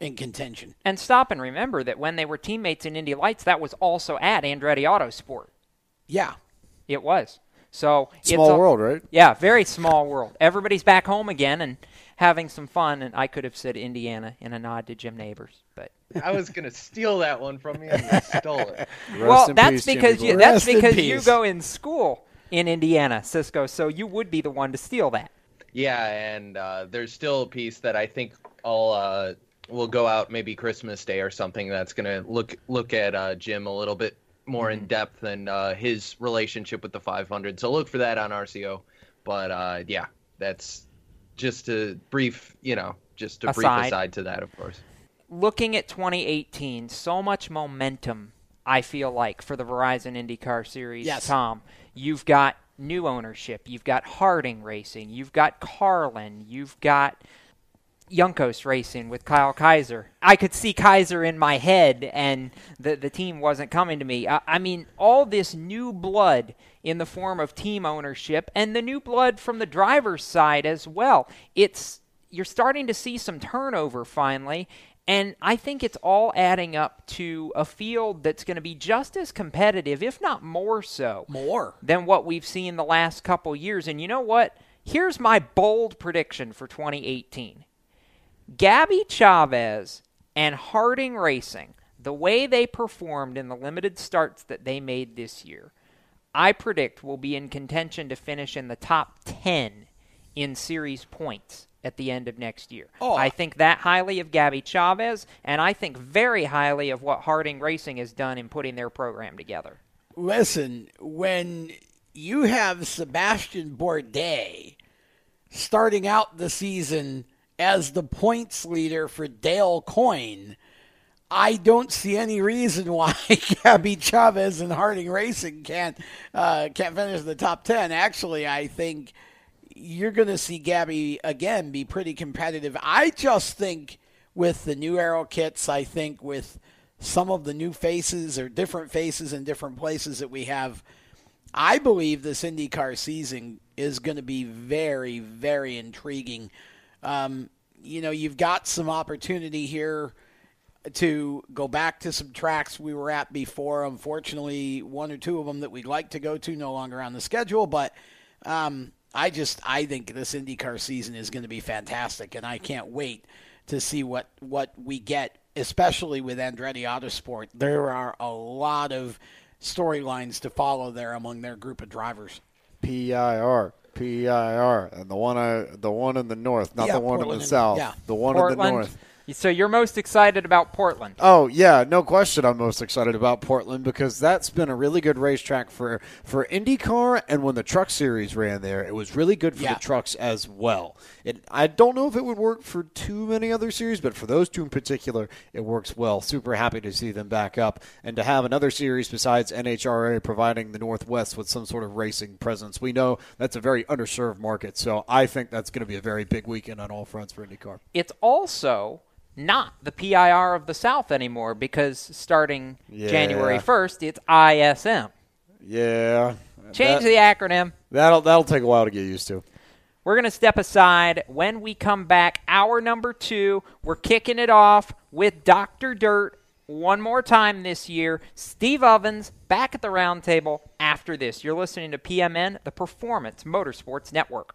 in contention. And stop and remember that when they were teammates in Indy Lights, that was also at Andretti Autosport. Yeah, It was. So it's Small a- world, right? Yeah, very small world. Everybody's back home again and having some fun. And I could have said Indiana in a nod to Jim Nabors, but I was gonna steal that one from you, and you stole it. well, in that's peace, Jimmy because you, that's Rest because you go in school in Indiana, Cisco. So you would be the one to steal that. Yeah, and uh, there's still a piece that I think I'll uh, will go out maybe Christmas Day or something that's gonna look look at uh, Jim a little bit more Mm-hmm. in depth and uh, his relationship with the 500. So look for that on RCO. But uh, yeah, that's just a brief, you know, just a brief Aside. aside to that, of course. looking at 2018, so much momentum, I feel like, for the Verizon IndyCar Series. Yes. Tom, you've got new ownership. You've got Harding Racing. You've got Carlin. You've got Juncos Racing with Kyle Kaiser. I could see Kaiser in my head, and the the team wasn't coming to me. I, I mean, all this new blood in the form of team ownership, and the new blood from the driver's side as well. It's you're starting to see some turnover finally. And I think it's all adding up to a field that's going to be just as competitive, if not more so, more than what we've seen the last couple years. And you know what? Here's my bold prediction for 2018. Gabby Chavez and Harding Racing, the way they performed in the limited starts that they made this year, I predict will be in contention to finish in the top 10 in series points at the end of next year. Oh. I think that highly of Gabby Chavez, and I think very highly of what Harding Racing has done in putting their program together. Listen, when you have Sebastian Bourdais starting out the season as the points leader for Dale Coyne, I don't see any reason why Gabby Chavez and Harding Racing can't uh, can't finish in the top ten. Actually, I think you're going to see Gabby again be pretty competitive. I just think with the new aero kits, I think with some of the new faces or different faces in different places that we have, I believe this IndyCar season is going to be very, very intriguing. Um, you know, you've got some opportunity here to go back to some tracks we were at before. Unfortunately, one or two of them that we'd like to go to no longer on the schedule, but um, I just I think this IndyCar season is going to be fantastic, and I can't wait to see what what we get, especially with Andretti Autosport. There are a lot of storylines to follow there among their group of drivers. PIR. PIR, and the one I, the one in the north, not Yeah, the one Portland in the and- south, yeah. the one in the north. So you're most excited about Portland. Oh yeah, no question. I'm most excited about Portland because that's been a really good racetrack for for IndyCar, and when the Truck Series ran there, it was really good for Yeah. the trucks as well. It, I don't know if it would work for too many other series, but for those two in particular, it works well. Super happy to see them back up and to have another series besides NHRA providing the Northwest with some sort of racing presence. We know that's a very underserved market, so I think that's going to be a very big weekend on all fronts for IndyCar. It's also not the PIR of the South anymore because starting Yeah. January 1st, it's ISM. Yeah, Change That- the acronym. That'll that'll take a while to get used to. We're going to step aside. When we come back, hour number two, we're kicking it off with Dr. Dirt one more time this year. Steve Ovens back at the roundtable after this. You're listening to PMN, the Performance Motorsports Network.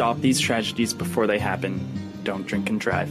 Stop these tragedies before they happen. Don't drink and drive.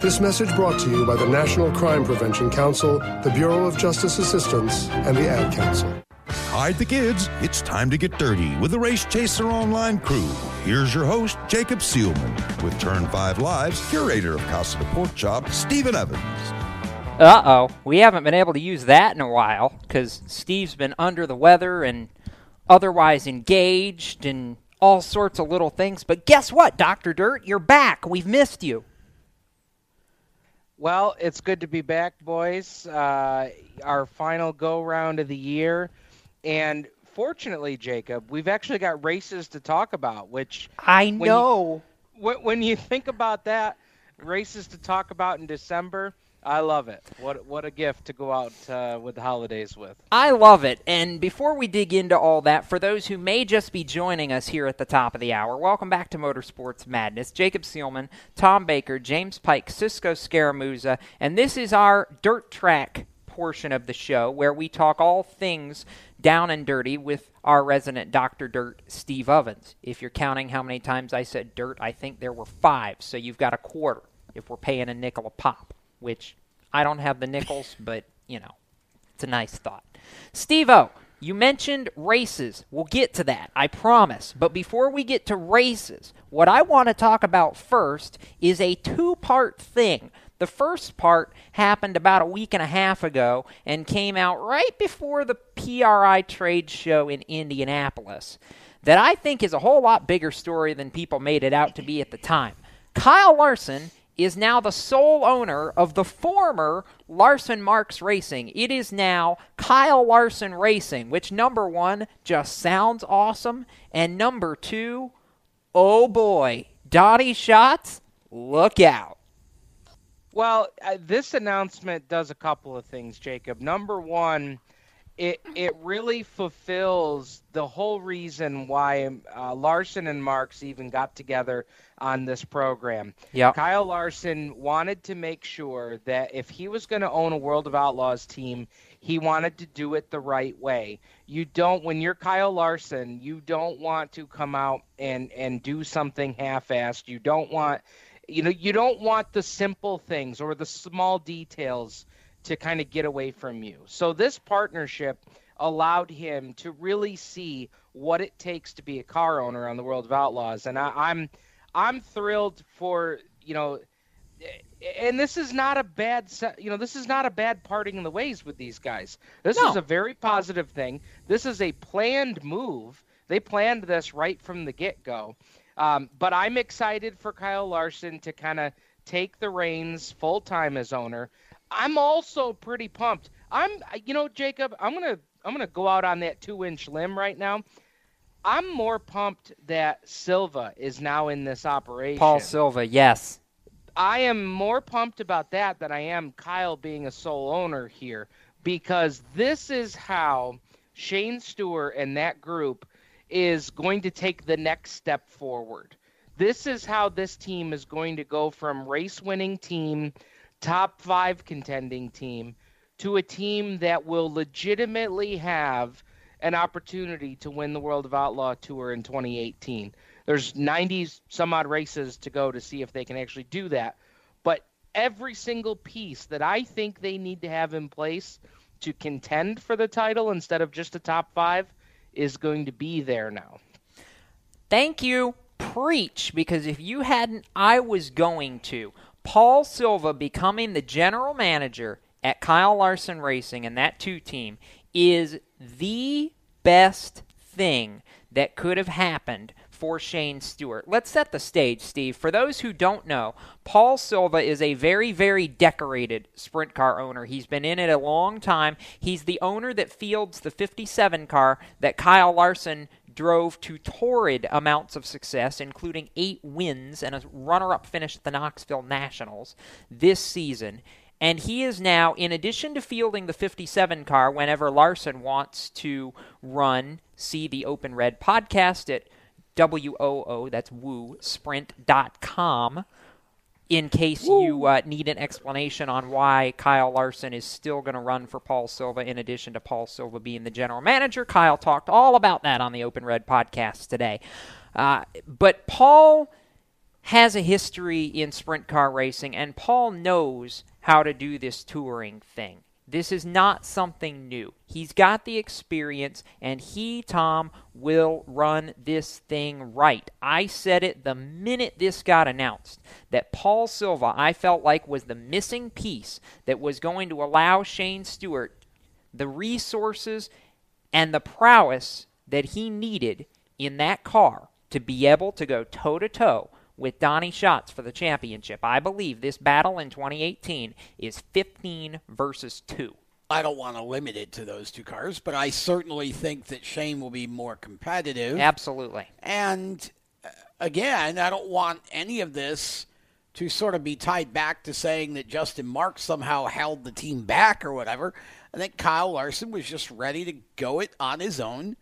This message brought to you by the National Crime Prevention Council, the Bureau of Justice Assistance, and the Ad Council. Hide the kids. It's time to get dirty with the Race Chaser Online crew. Here's your host, Jacob Seelman, with Turn 5 Live's curator of Casa de Pork Chop, Stephen Evans. Uh oh. We haven't been able to use that in a while because Steve's been under the weather and otherwise engaged and all sorts of little things. But guess what, Dr. Dirt? You're back. We've missed you. Well, it's good to be back, boys. Uh, our final go round of the year. And fortunately, Jacob, we've actually got races to talk about, which. I know. When you, when you think about that, races to talk about in December. I love it. What what a gift to go out uh, with the holidays with. I love it. And before we dig into all that, for those who may just be joining us here at the top of the hour, welcome back to Motorsports Madness. Jacob Seelman, Tom Baker, James Pike, Cisco Scaramuza, and this is our dirt track portion of the show where we talk all things down and dirty with our resident Dr. Dirt, Steve Ovens. If you're counting how many times I said dirt, I think there were five, so you've got a quarter if we're paying a nickel a pop which I don't have the nickels, but, you know, it's a nice thought. Steve O, you mentioned races. We'll get to that, I promise. But before we get to races, what I want to talk about first is a two part thing. The first part happened about a week and a half ago and came out right before the PRI trade show in Indianapolis. That I think is a whole lot bigger story than people made it out to be at the time. Kyle Larson is now the sole owner of the former Larson Marks Racing. It is now Kyle Larson Racing, which number one just sounds awesome, and number two, oh boy, Donnie Schatz, look out. Well, uh, this announcement does a couple of things, Jacob. Number one, it it really fulfills the whole reason why uh, Larson and Marks even got together on this program. Yeah. Kyle Larson wanted to make sure that if he was going to own a World of Outlaws team, he wanted to do it the right way. You don't when you're Kyle Larson, you don't want to come out and and do something half-assed. You don't want you know, you don't want the simple things or the small details to kind of get away from you. So this partnership allowed him to really see what it takes to be a car owner on the World of Outlaws, and I, I'm I'm thrilled for you know, and this is not a bad you know this is not a bad parting in the ways with these guys. This No. is a very positive thing. This is a planned move. They planned this right from the get go. Um, but I'm excited for Kyle Larson to kind of take the reins full time as owner. I'm also pretty pumped. I'm, you know, Jacob, I'm gonna, I'm gonna go out on that two inch limb right now. I'm more pumped that Silva is now in this operation. Paul Silva, yes. I am more pumped about that than I am Kyle being a sole owner here because this is how Shane Stewart and that group is going to take the next step forward. This is how this team is going to go from race winning team, top five contending team, to a team that will legitimately have an opportunity to win the World of Outlaw Tour in 2018. There's 90 some odd races to go to see if they can actually do that. But every single piece that I think they need to have in place to contend for the title instead of just a top five is going to be there now. Thank you. Preach, because if you hadn't, I was going to. Paul Silva becoming the general manager at Kyle Larson Racing and that two team is the best thing that could have happened for Shane Stewart. Let's set the stage, Steve. For those who don't know, Paul Silva is a very, very decorated sprint car owner. He's been in it a long time. He's the owner that fields the 57 car that Kyle Larson drove to torrid amounts of success, including eight wins and a runner up finish at the Knoxville Nationals this season. And he is now, in addition to fielding the 57 car whenever Larson wants to run, see the Open Red podcast at WOO, that's woo, sprint.com, in case Woo. you uh, need an explanation on why Kyle Larson is still going to run for Paul Silva in addition to Paul Silva being the general manager. Kyle talked all about that on the Open Red podcast today. Uh, but Paul has a history in sprint car racing, and Paul knows how to do this touring thing. This is not something new. He's got the experience, and he, Tom, will run this thing right. I said it the minute this got announced that Paul Silva, I felt like, was the missing piece that was going to allow Shane Stewart the resources and the prowess that he needed in that car to be able to go toe to toe with Donnie Schatz for the championship. I believe this battle in 2018 is 15 versus 2. I don't want to limit it to those two cars, but I certainly think that Shane will be more competitive. Absolutely. And uh, again, I don't want any of this to sort of be tied back to saying that Justin Marks somehow held the team back or whatever. I think Kyle Larson was just ready to go it on his own.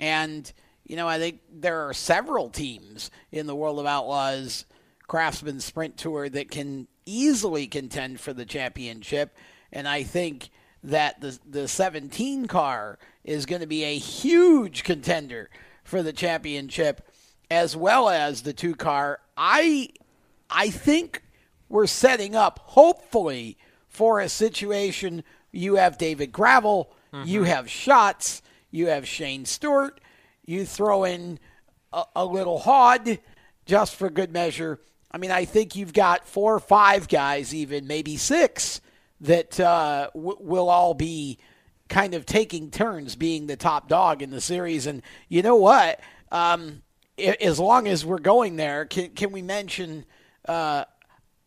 And you know, I think there are several teams in the World of Outlaws Craftsman Sprint Tour that can easily contend for the championship. And I think that the, the 17 car is going to be a huge contender for the championship, as well as the two car. I, I think we're setting up, hopefully, for a situation. You have David Gravel, mm-hmm. you have Schatz, you have Shane Stewart you throw in a, a little Hod just for good measure. I mean, I think you've got four or five guys, even maybe six, that uh, w- will all be kind of taking turns being the top dog in the series. And you know what? Um, as long as we're going there, can, can we mention uh,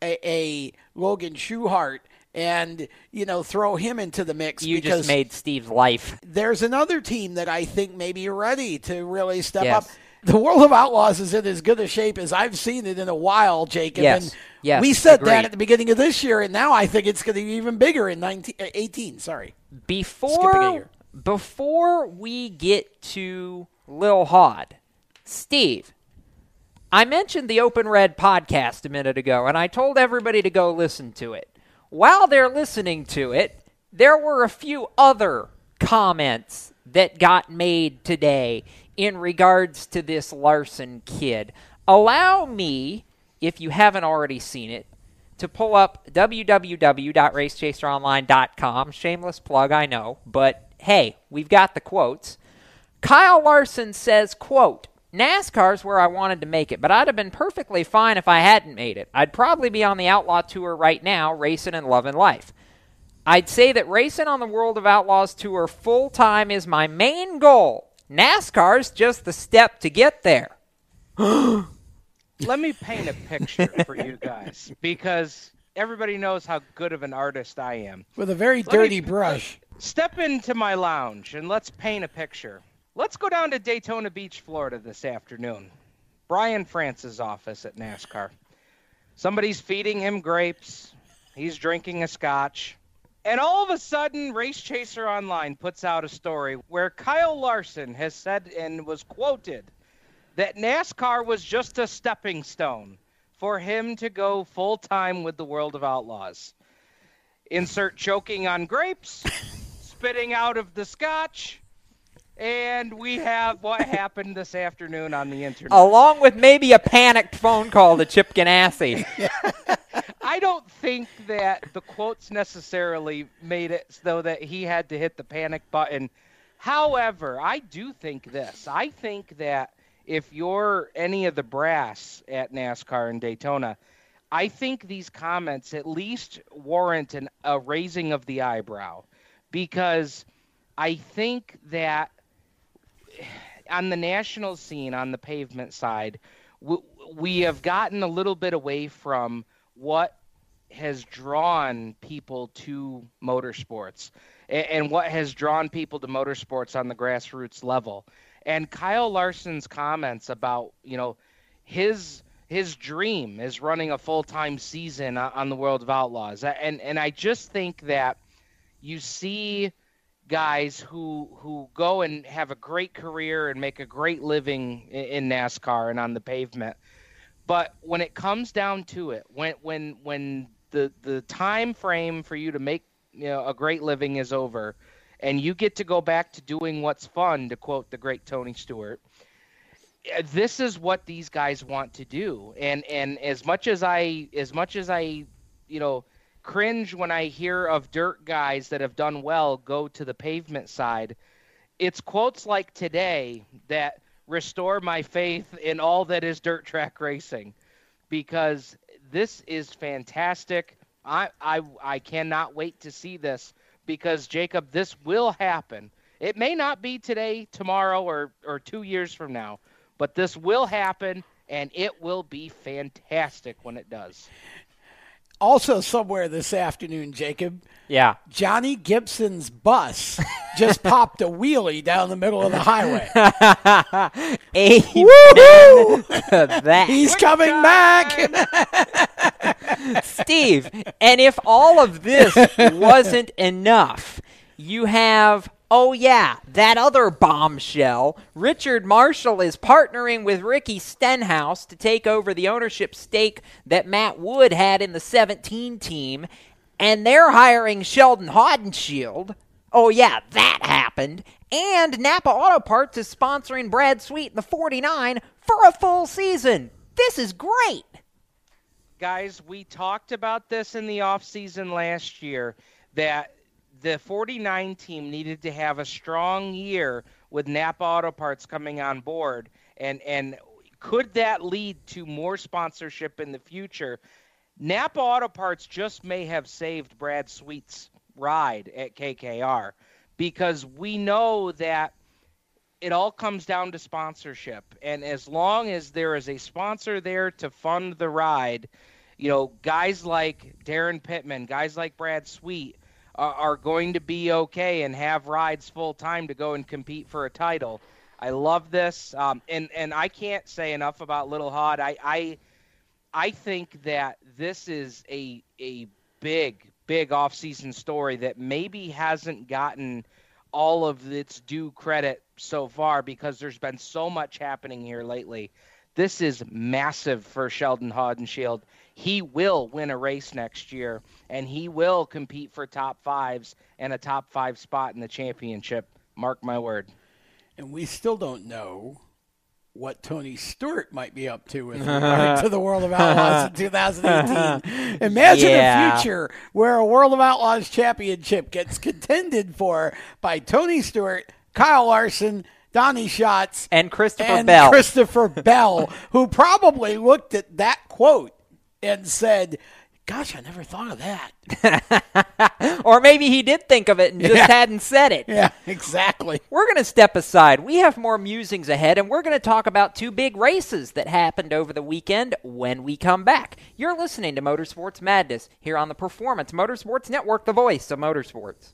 a, a, Logan Schuchart and you know throw him into the mix. You just made Steve's life. There's another team that I think may be ready to really step yes. up. The World of Outlaws is in as good a shape as I've seen it in a while, Jacob. Yes. And yes. we said Agreed. that at the beginning of this year, and now I think it's going to be even bigger in 19, uh, 18. Sorry. Before before we get to Lil Hod, Steve, I mentioned the Open Red podcast a minute ago, and I told everybody to go listen to it while they're listening to it, there were a few other comments that got made today in regards to this Larson kid. Allow me, if you haven't already seen it, to pull up www.racechaseronline.com. Shameless plug, I know, but hey, we've got the quotes. Kyle Larson says, quote, NASCAR's where I wanted to make it, but I'd have been perfectly fine if I hadn't made it. I'd probably be on the Outlaw Tour right now, racing and loving life. I'd say that racing on the World of Outlaws Tour full time is my main goal. NASCAR's just the step to get there. Let me paint a picture for you guys because everybody knows how good of an artist I am. With a very Let dirty brush. Step into my lounge and let's paint a picture. Let's go down to Daytona Beach, Florida this afternoon. Brian France's office at NASCAR. Somebody's feeding him grapes. He's drinking a scotch. And all of a sudden, Race Chaser Online puts out a story where Kyle Larson has said and was quoted that NASCAR was just a stepping stone for him to go full time with the World of Outlaws. Insert choking on grapes, spitting out of the scotch, and we have what happened this afternoon on the internet. Along with maybe a panicked phone call to Chip Ganassi. I don't think that the quotes necessarily made it so that he had to hit the panic button. However, I do think this. I think that if you're any of the brass at NASCAR and Daytona, I think these comments at least warrant an, a raising of the eyebrow because I think that on the national scene, on the pavement side, we, we have gotten a little bit away from what has drawn people to motorsports and, and what has drawn people to motorsports on the grassroots level. And Kyle Larson's comments about, you know, his his dream is running a full-time season on the World of Outlaws. And and I just think that you see guys who who go and have a great career and make a great living in, NASCAR and on the pavement. But when it comes down to it, when when when the the time frame for you to make you know a great living is over, and you get to go back to doing what's fun, to quote the great Tony Stewart. Eh, this is what these guys want to do, and and as much as I as much as I, you know, cringe when I hear of dirt guys that have done well go to the pavement side. It's quotes like today that restore my faith in all that is dirt track racing because this is fantastic. I, I, I cannot wait to see this because, Jacob, this will happen. It may not be today, tomorrow, or, or two years from now, but this will happen and it will be fantastic when it does. Also, somewhere this afternoon, Jacob. Yeah. Johnny Gibson's bus just popped a wheelie down the middle of the highway. Amen that. He's coming back. Steve, and if all of this wasn't enough, you have Oh, yeah, that other bombshell. Richard Marshall is partnering with Ricky Stenhouse to take over the ownership stake that Matt Wood had in the 17 team, and they're hiring Sheldon Haudenschild. Oh, yeah, that happened. And Napa Auto Parts is sponsoring Brad Sweet in the 49 for a full season. This is great. Guys, we talked about this in the offseason last year that the 49 team needed to have a strong year with Napa Auto Parts coming on board, and and could that lead to more sponsorship in the future? Napa Auto Parts just may have saved Brad Sweet's ride at KKR because we know that it all comes down to sponsorship, and as long as there is a sponsor there to fund the ride, you know, guys like Daryn Pittman, guys like Brad Sweet are, are going to be okay and have rides full time to go and compete for a title. I love this, um, and and I can't say enough about Little Hod. I I, I think that this is a a big big off season story that maybe hasn't gotten all of its due credit so far because there's been so much happening here lately. This is massive for Sheldon Haudenschild he will win a race next year and he will compete for top fives and a top five spot in the championship. Mark my word. And we still don't know what Tony Stewart might be up to with regard to the World of Outlaws in 2018. Imagine yeah. a future where a World of Outlaws championship gets contended for by Tony Stewart, Kyle Larson, Donnie Schatz, and Christopher and Bell. Christopher Bell, who probably looked at that quote and said, Gosh, I never thought of that. or maybe he did think of it and just yeah. hadn't said it. Yeah, exactly. We're going to step aside. We have more musings ahead, and we're going to talk about two big races that happened over the weekend when we come back. You're listening to Motorsports Madness here on the Performance Motorsports Network, the voice of motorsports.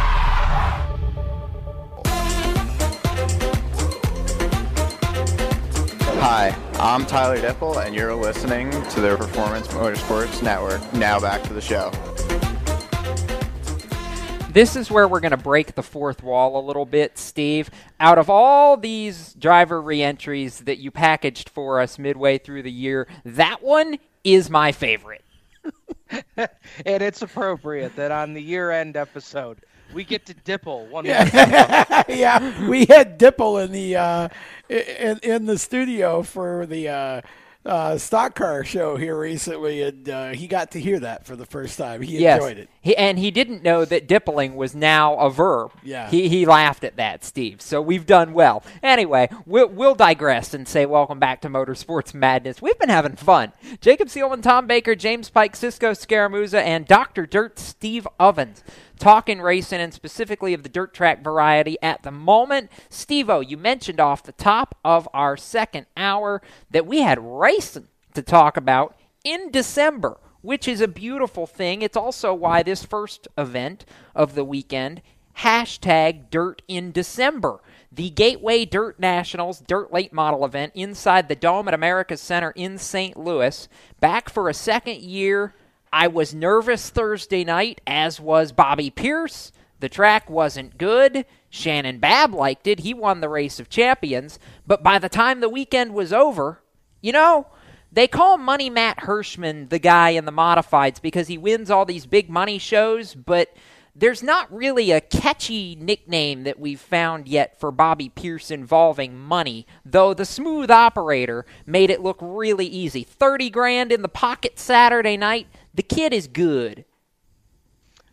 Hi, I'm Tyler Dippel, and you're listening to the Performance Motorsports Network. Now back to the show. This is where we're going to break the fourth wall a little bit, Steve. Out of all these driver reentries that you packaged for us midway through the year, that one is my favorite. and it's appropriate that on the year-end episode we get to Dippel one yeah. yeah, we had Dippel in the uh, in in the studio for the uh, uh, stock car show here recently, and uh, he got to hear that for the first time. He yes. enjoyed it. He, and he didn't know that dippling was now a verb. Yeah. He, he laughed at that, Steve. So we've done well. Anyway, we'll, we'll digress and say welcome back to Motorsports Madness. We've been having fun. Jacob Seelman, Tom Baker, James Pike, Cisco Scaramuza, and Dr. Dirt Steve Ovens talking racing and specifically of the dirt track variety at the moment. Stevo, you mentioned off the top of our second hour that we had racing to talk about in December which is a beautiful thing. It's also why this first event of the weekend, hashtag Dirt in December. The Gateway Dirt Nationals Dirt Late Model event inside the Dome at America's Center in St. Louis. Back for a second year. I was nervous Thursday night, as was Bobby Pierce. The track wasn't good. Shannon Babb liked it. He won the race of champions. But by the time the weekend was over, you know, they call Money Matt Hirschman the guy in the modifieds because he wins all these big money shows, but there's not really a catchy nickname that we've found yet for Bobby Pierce involving money, though the smooth operator made it look really easy. 30 grand in the pocket Saturday night. The kid is good.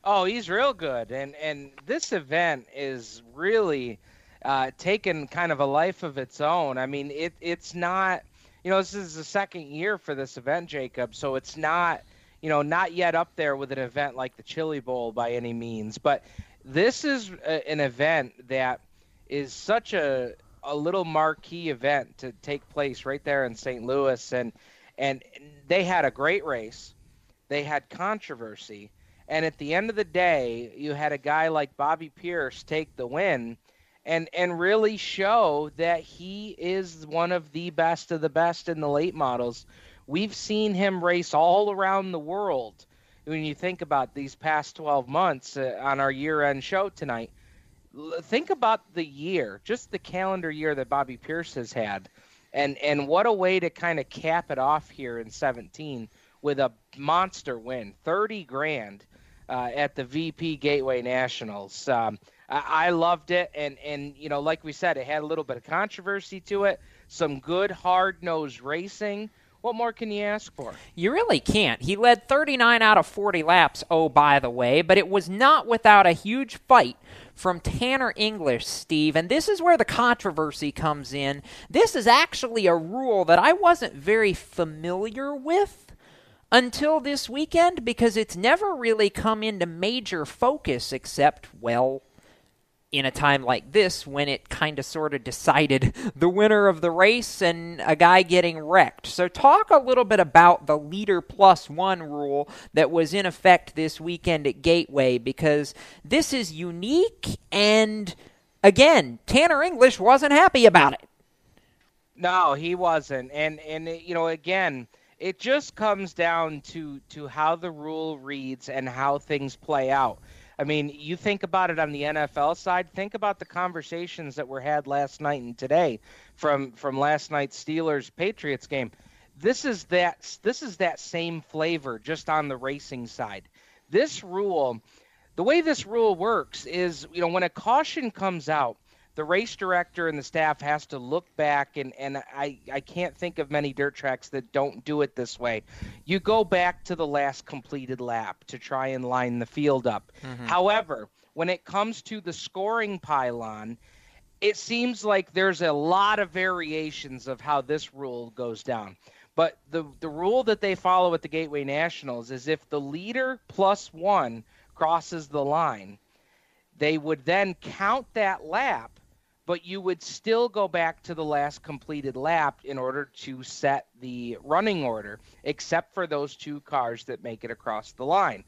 Oh, he's real good. And and this event is really uh, taken kind of a life of its own. I mean, it it's not you know, this is the second year for this event, Jacob. So it's not, you know, not yet up there with an event like the Chili Bowl by any means. But this is a, an event that is such a a little marquee event to take place right there in St. Louis, and and they had a great race. They had controversy, and at the end of the day, you had a guy like Bobby Pierce take the win and and really show that he is one of the best of the best in the late models. We've seen him race all around the world. When you think about these past 12 months uh, on our year-end show tonight, think about the year, just the calendar year that Bobby Pierce has had. And and what a way to kind of cap it off here in 17 with a monster win, 30 grand uh, at the VP Gateway Nationals. Um, I loved it, and and you know, like we said, it had a little bit of controversy to it, some good hard nosed racing. What more can you ask for? You really can't. He led 39 out of 40 laps, oh, by the way, but it was not without a huge fight from Tanner English, Steve. And this is where the controversy comes in. This is actually a rule that I wasn't very familiar with until this weekend because it's never really come into major focus except, well, in a time like this when it kind of sort of decided the winner of the race and a guy getting wrecked. So, talk a little bit about the leader plus one rule that was in effect this weekend at Gateway because this is unique and, again, Tanner English wasn't happy about it. No, he wasn't. And, and you know, again, it just comes down to, to how the rule reads and how things play out. I mean, you think about it on the NFL side. Think about the conversations that were had last night and today from from last night's Steelers Patriots game. This is that this is that same flavor just on the racing side. This rule, the way this rule works is, you know, when a caution comes out, the race director and the staff has to look back and, and I, I can't think of many dirt tracks that don't do it this way. You go back to the last completed lap to try and line the field up. Mm-hmm. however when it comes to the scoring pylon it seems like there's a lot of variations of how this rule goes down. But the, the rule that they follow at the gateway nationals is if the leader plus one crosses the line they would then count that lap but you would still go back to the last completed lap in order to set the running order, except for those two cars that make it across the line.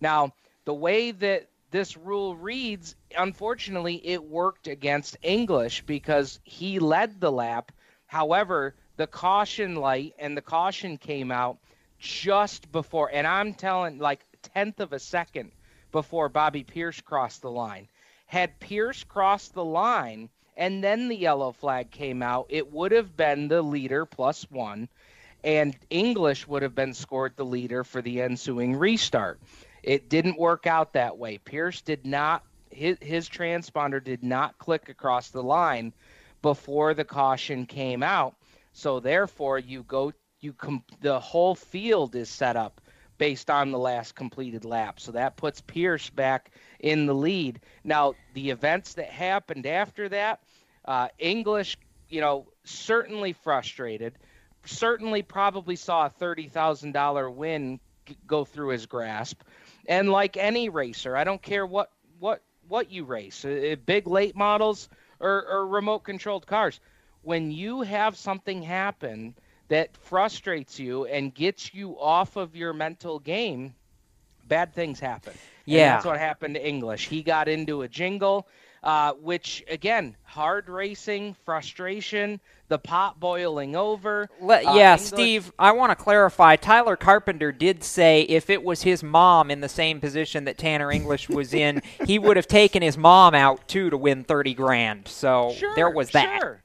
Now, the way that this rule reads, unfortunately, it worked against English because he led the lap. However, the caution light and the caution came out just before, and I'm telling like tenth of a second before Bobby Pierce crossed the line. Had Pierce crossed the line, and then the yellow flag came out, it would have been the leader plus one, and English would have been scored the leader for the ensuing restart. It didn't work out that way. Pierce did not, his, his transponder did not click across the line before the caution came out. So therefore, you go, you com- the whole field is set up based on the last completed lap. So that puts Pierce back in the lead. Now, the events that happened after that, uh, English, you know, certainly frustrated, certainly probably saw a $30,000 win go through his grasp. And like any racer, I don't care what what what you race, uh, big late models or, or remote controlled cars. When you have something happen that frustrates you and gets you off of your mental game, bad things happen. Yeah. And that's what happened to English. He got into a jingle, uh, which, again, hard racing, frustration, the pot boiling over. Uh, yeah, English- Steve, I want to clarify. Tyler Carpenter did say if it was his mom in the same position that Tanner English was in, he would have taken his mom out, too, to win 30 grand. So Sure, there was that. Sure.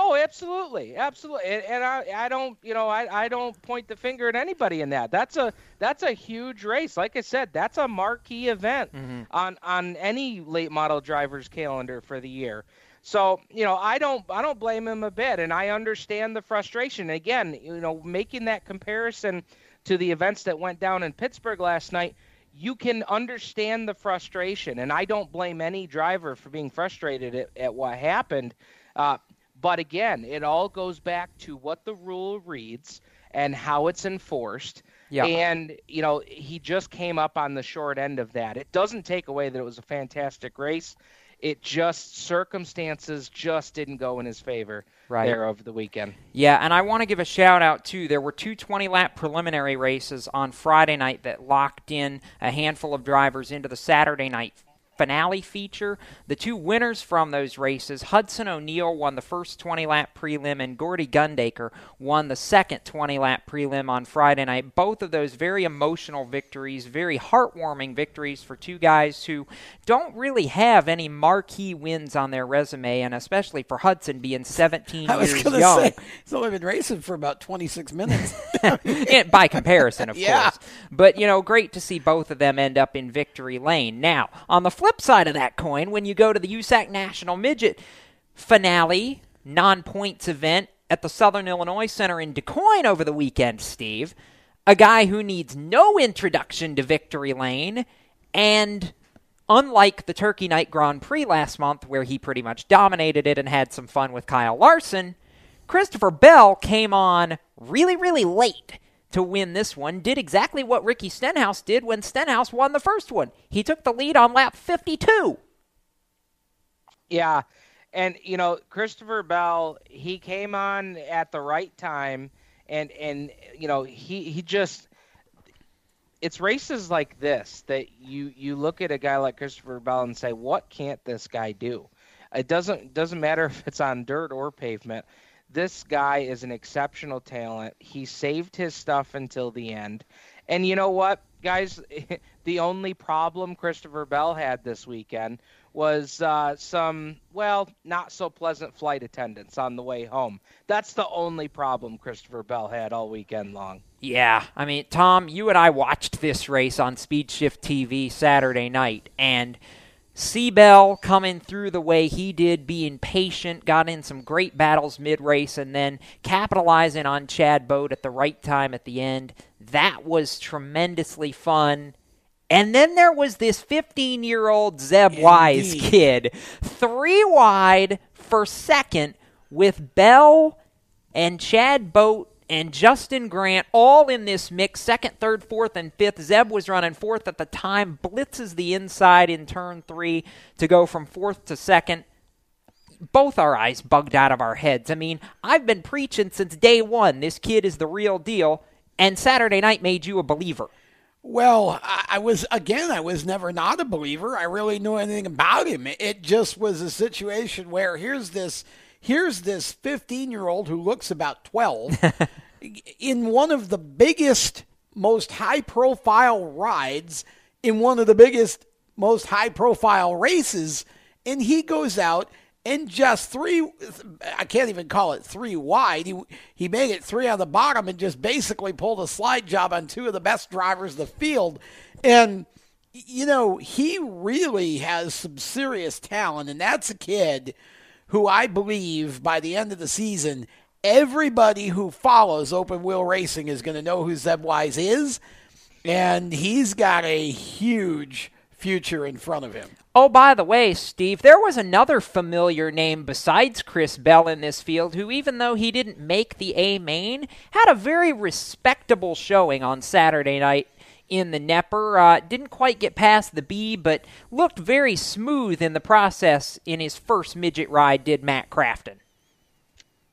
Oh, absolutely, absolutely, and, and I, I don't, you know, I, I don't point the finger at anybody in that. That's a, that's a huge race. Like I said, that's a marquee event Mm-hmm. on on any late model driver's calendar for the year. So, you know, I don't, I don't blame him a bit, and I understand the frustration. Again, you know, making that comparison to the events that went down in Pittsburgh last night. You can understand the frustration, and I don't blame any driver for being frustrated at, at what happened. Uh, but again, it all goes back to what the rule reads and how it's enforced. Yeah. And, you know, he just came up on the short end of that. It doesn't take away that it was a fantastic race. It just circumstances just didn't go in his favor Right. there over the weekend. Yeah, and I want to give a shout out too. There were two 20 lap preliminary races on Friday night that locked in a handful of drivers into the Saturday night finale feature. The two winners from those races, Hudson O'Neal won the first 20 lap prelim, and Gordy Gundaker won the second 20 lap prelim on Friday night. Both of those very emotional victories, very heartwarming victories for two guys who don't really have any marquee wins on their resume, and especially for Hudson being 17 I was years young. say, he's only been racing for about 26 minutes. By comparison, of Yeah. course. But, you know, great to see both of them end up in victory lane. Now, on the flip side of that coin, when you go to the USAC National Midget finale, non points event at the Southern Illinois Center in DuQuoin over the weekend, Steve, a guy who needs no introduction to victory lane and. Unlike the Turkey Night Grand Prix last month, where he pretty much dominated it and had some fun with Kyle Larson, Christopher Bell came on really, really late to win this one. Did exactly what Ricky Stenhouse did when Stenhouse won the first one. He took the lead on lap 52. Yeah. And you know, Christopher Bell, he came on at the right time and and you know, he he just it's races like this that you you look at a guy like Christopher Bell and say, "What can't this guy do?" It doesn't doesn't matter if it's on dirt or pavement. This guy is an exceptional talent. He saved his stuff until the end. And you know what, guys? the only problem Christopher Bell had this weekend was uh, some, well, not so pleasant flight attendants on the way home. That's the only problem Christopher Bell had all weekend long. Yeah, I mean, Tom, you and I watched this race on Speed Shift TV Saturday night, and C-Bell coming through the way he did, being patient, got in some great battles mid race, and then capitalizing on Chad Boat at the right time at the end. That was tremendously fun. And then there was this 15 year old Zeb Indeed. Wise kid, three wide for second, with Bell and Chad Boat and Justin Grant all in this mix, second, third, fourth, and fifth. Zeb was running fourth at the time, blitzes the inside in turn three to go from fourth to second. Both our eyes bugged out of our heads. I mean, I've been preaching since day one this kid is the real deal, and Saturday night made you a believer. Well, I was again. I was never not a believer. I really knew anything about him. It just was a situation where here's this, here's this 15 year old who looks about 12, in one of the biggest, most high profile rides, in one of the biggest, most high profile races, and he goes out and just three I can't even call it three wide. He he made it three on the bottom and just basically pulled a slide job on two of the best drivers of the field. And you know, he really has some serious talent and that's a kid who I believe by the end of the season everybody who follows open wheel racing is going to know who Zeb Wise is and he's got a huge future in front of him. Oh, by the way, Steve, there was another familiar name besides Chris Bell in this field who, even though he didn't make the A main, had a very respectable showing on Saturday night in the Knepper. Uh, didn't quite get past the B, but looked very smooth in the process in his first midget ride, did Matt Crafton.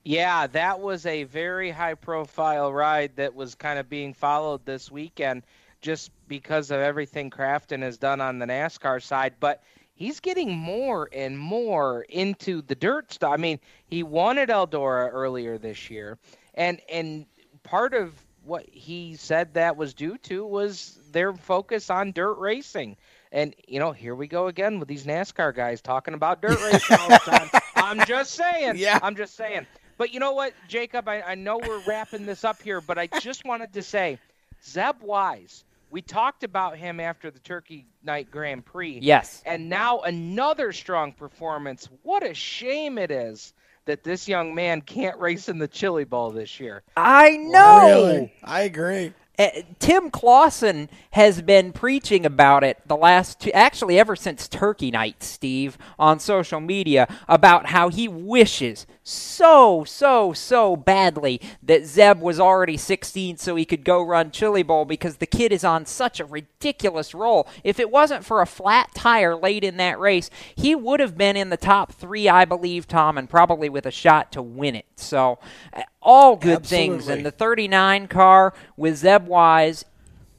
Yeah, that was a very high profile ride that was kind of being followed this weekend just because of everything Crafton has done on the NASCAR side. But he's getting more and more into the dirt stuff. I mean, he won at Eldora earlier this year, and and part of what he said that was due to was their focus on dirt racing. And you know, here we go again with these NASCAR guys talking about dirt racing all the time. I'm just saying. Yeah. I'm just saying. But you know what, Jacob? I, I know we're wrapping this up here, but I just wanted to say, Zeb Wise we talked about him after the Turkey Night Grand Prix. Yes. And now another strong performance. What a shame it is that this young man can't race in the Chili Bowl this year. I know. Really? I agree. Uh, Tim Clauson has been preaching about it the last two, actually ever since Turkey Night, Steve, on social media about how he wishes so, so, so badly that Zeb was already 16 so he could go run Chili Bowl because the kid is on such a ridiculous roll. If it wasn't for a flat tire late in that race, he would have been in the top three, I believe, Tom, and probably with a shot to win it. So, uh, all good Absolutely. things. And the 39 car with Zeb Wise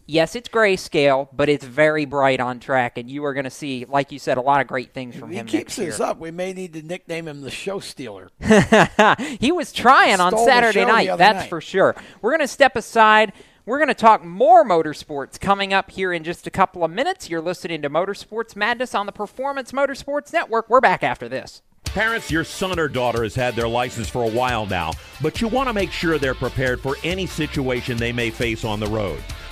yes, it's grayscale, but it's very bright on track, and you are going to see, like you said, a lot of great things from if him. He keeps this up. We may need to nickname him the Show Stealer. he was trying on Saturday night, that's night. for sure. We're going to step aside. We're going to talk more motorsports coming up here in just a couple of minutes. You're listening to Motorsports Madness on the Performance Motorsports Network. We're back after this. Parents, your son or daughter has had their license for a while now, but you want to make sure they're prepared for any situation they may face on the road.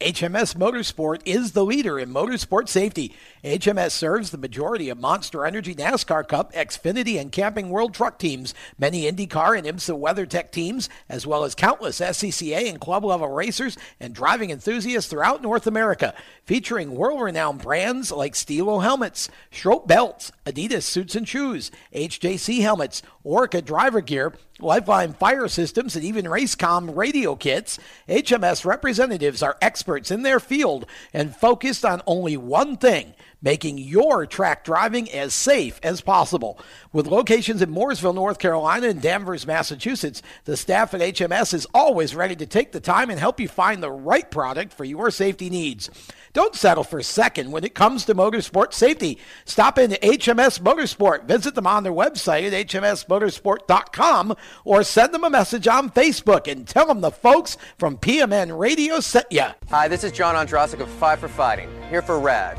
HMS Motorsport is the leader in motorsport safety. HMS serves the majority of Monster Energy NASCAR Cup, Xfinity, and Camping World Truck teams, many IndyCar and IMSA WeatherTech teams, as well as countless SCCA and club level racers and driving enthusiasts throughout North America, featuring world renowned brands like Stilo helmets, Schroth belts, Adidas suits and shoes, HJC helmets, Orca driver gear, Lifeline fire systems, and even Racecom radio kits. HMS representatives are experts in their field and focused on only one thing making your track driving as safe as possible. With locations in Mooresville, North Carolina, and Danvers, Massachusetts, the staff at HMS is always ready to take the time and help you find the right product for your safety needs. Don't settle for second when it comes to motorsport safety. Stop into HMS Motorsport. Visit them on their website at hmsmotorsport.com or send them a message on Facebook and tell them the folks from PMN Radio sent you. Hi, this is John Ondrasik of Five for Fighting, here for RAD,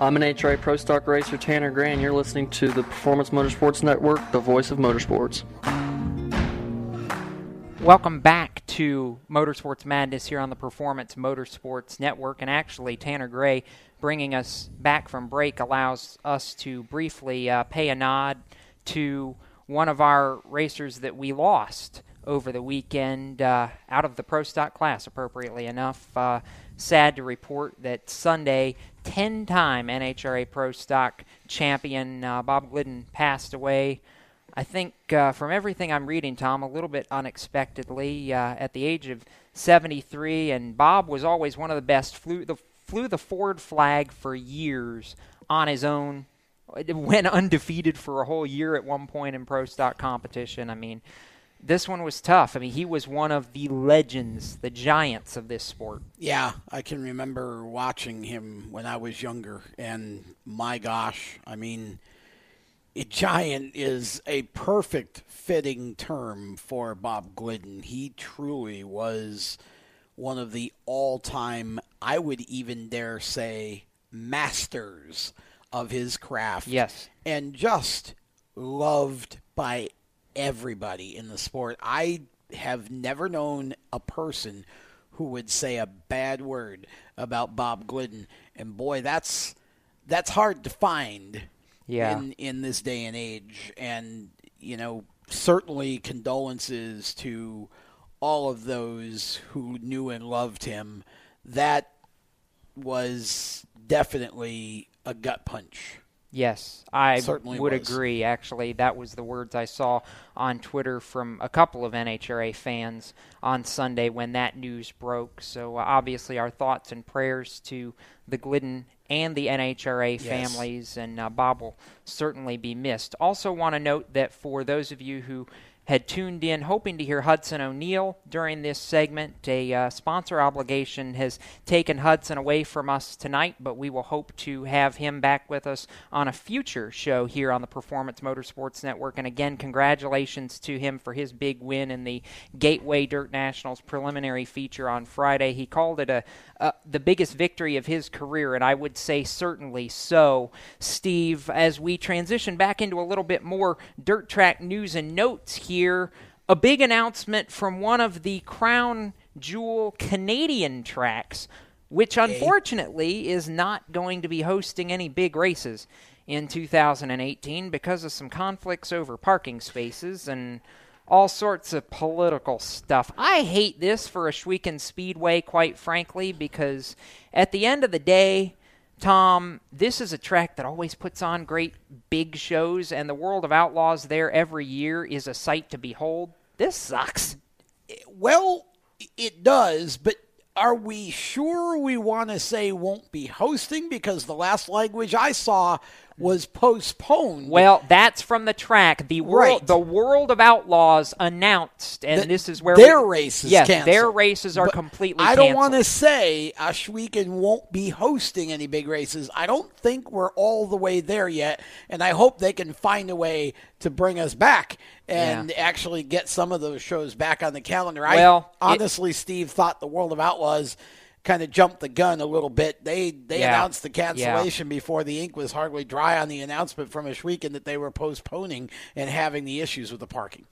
I'm NHRA Pro Stock Racer, Tanner Gray, and you're listening to the Performance Motorsports Network, the voice of motorsports. Welcome back to Motorsports Madness here on the Performance Motorsports Network. And actually, Tanner Gray bringing us back from break allows us to briefly uh, pay a nod to one of our racers that we lost over the weekend uh, out of the Pro Stock class, appropriately enough. Uh, sad to report that Sunday, 10 time NHRA Pro Stock champion uh, Bob Glidden passed away. I think uh, from everything I'm reading, Tom, a little bit unexpectedly uh, at the age of 73, and Bob was always one of the best. Flew the flew the Ford flag for years on his own. Went undefeated for a whole year at one point in pro stock competition. I mean, this one was tough. I mean, he was one of the legends, the giants of this sport. Yeah, I can remember watching him when I was younger, and my gosh, I mean a giant is a perfect fitting term for Bob Glidden. He truly was one of the all time, I would even dare say, masters of his craft. Yes. And just loved by everybody in the sport. I have never known a person who would say a bad word about Bob Glidden. And boy, that's that's hard to find yeah. in in this day and age. And you know, certainly condolences to all of those who knew and loved him. That was definitely a gut punch. Yes, I Certainly would was. agree. Actually, that was the words I saw on Twitter from a couple of NHRA fans on Sunday when that news broke. So, uh, obviously, our thoughts and prayers to the Glidden and the NHRA Yes. families, and uh, Bob will certainly be missed. Also, want to note that for those of you who had tuned in hoping to hear Hudson O'Neal during this segment. A uh, sponsor obligation has taken Hudson away from us tonight, but we will hope to have him back with us on a future show here on the Performance Motorsports Network. And again, congratulations to him for his big win in the Gateway Dirt Nationals preliminary feature on Friday. He called it a, the biggest victory of his career, and I would say certainly so. Steve, as we transition back into a little bit more dirt track news and notes here a big announcement from one of the crown jewel Canadian tracks, which unfortunately is not going to be hosting any big races in 2018 because of some conflicts over parking spaces and all sorts of political stuff. I hate this for a Ohsweken Speedway, quite frankly, because at the end of the day, Tom, this is a track that always puts on great big shows, and the World of Outlaws there every year is a sight to behold. This sucks. Well, it does, but are we sure we want to say won't be hosting? Because the last language I saw was postponed. Well, that's from the track. The world, Right. the World of Outlaws announced, and Th- this is where their we, races Yes, canceled. their races are But completely. I don't want to say Ohsweken won't be hosting any big races. I don't think we're all the way there yet, and I hope they can find a way to bring us back and actually get some of those shows back on the calendar. Well, I it- honestly, Steve, thought the World of Outlaws kind of jumped the gun a little bit. They they Yeah. announced the cancellation before the ink was hardly dry on the announcement from Ohsweken that they were postponing and having the issues with the parking.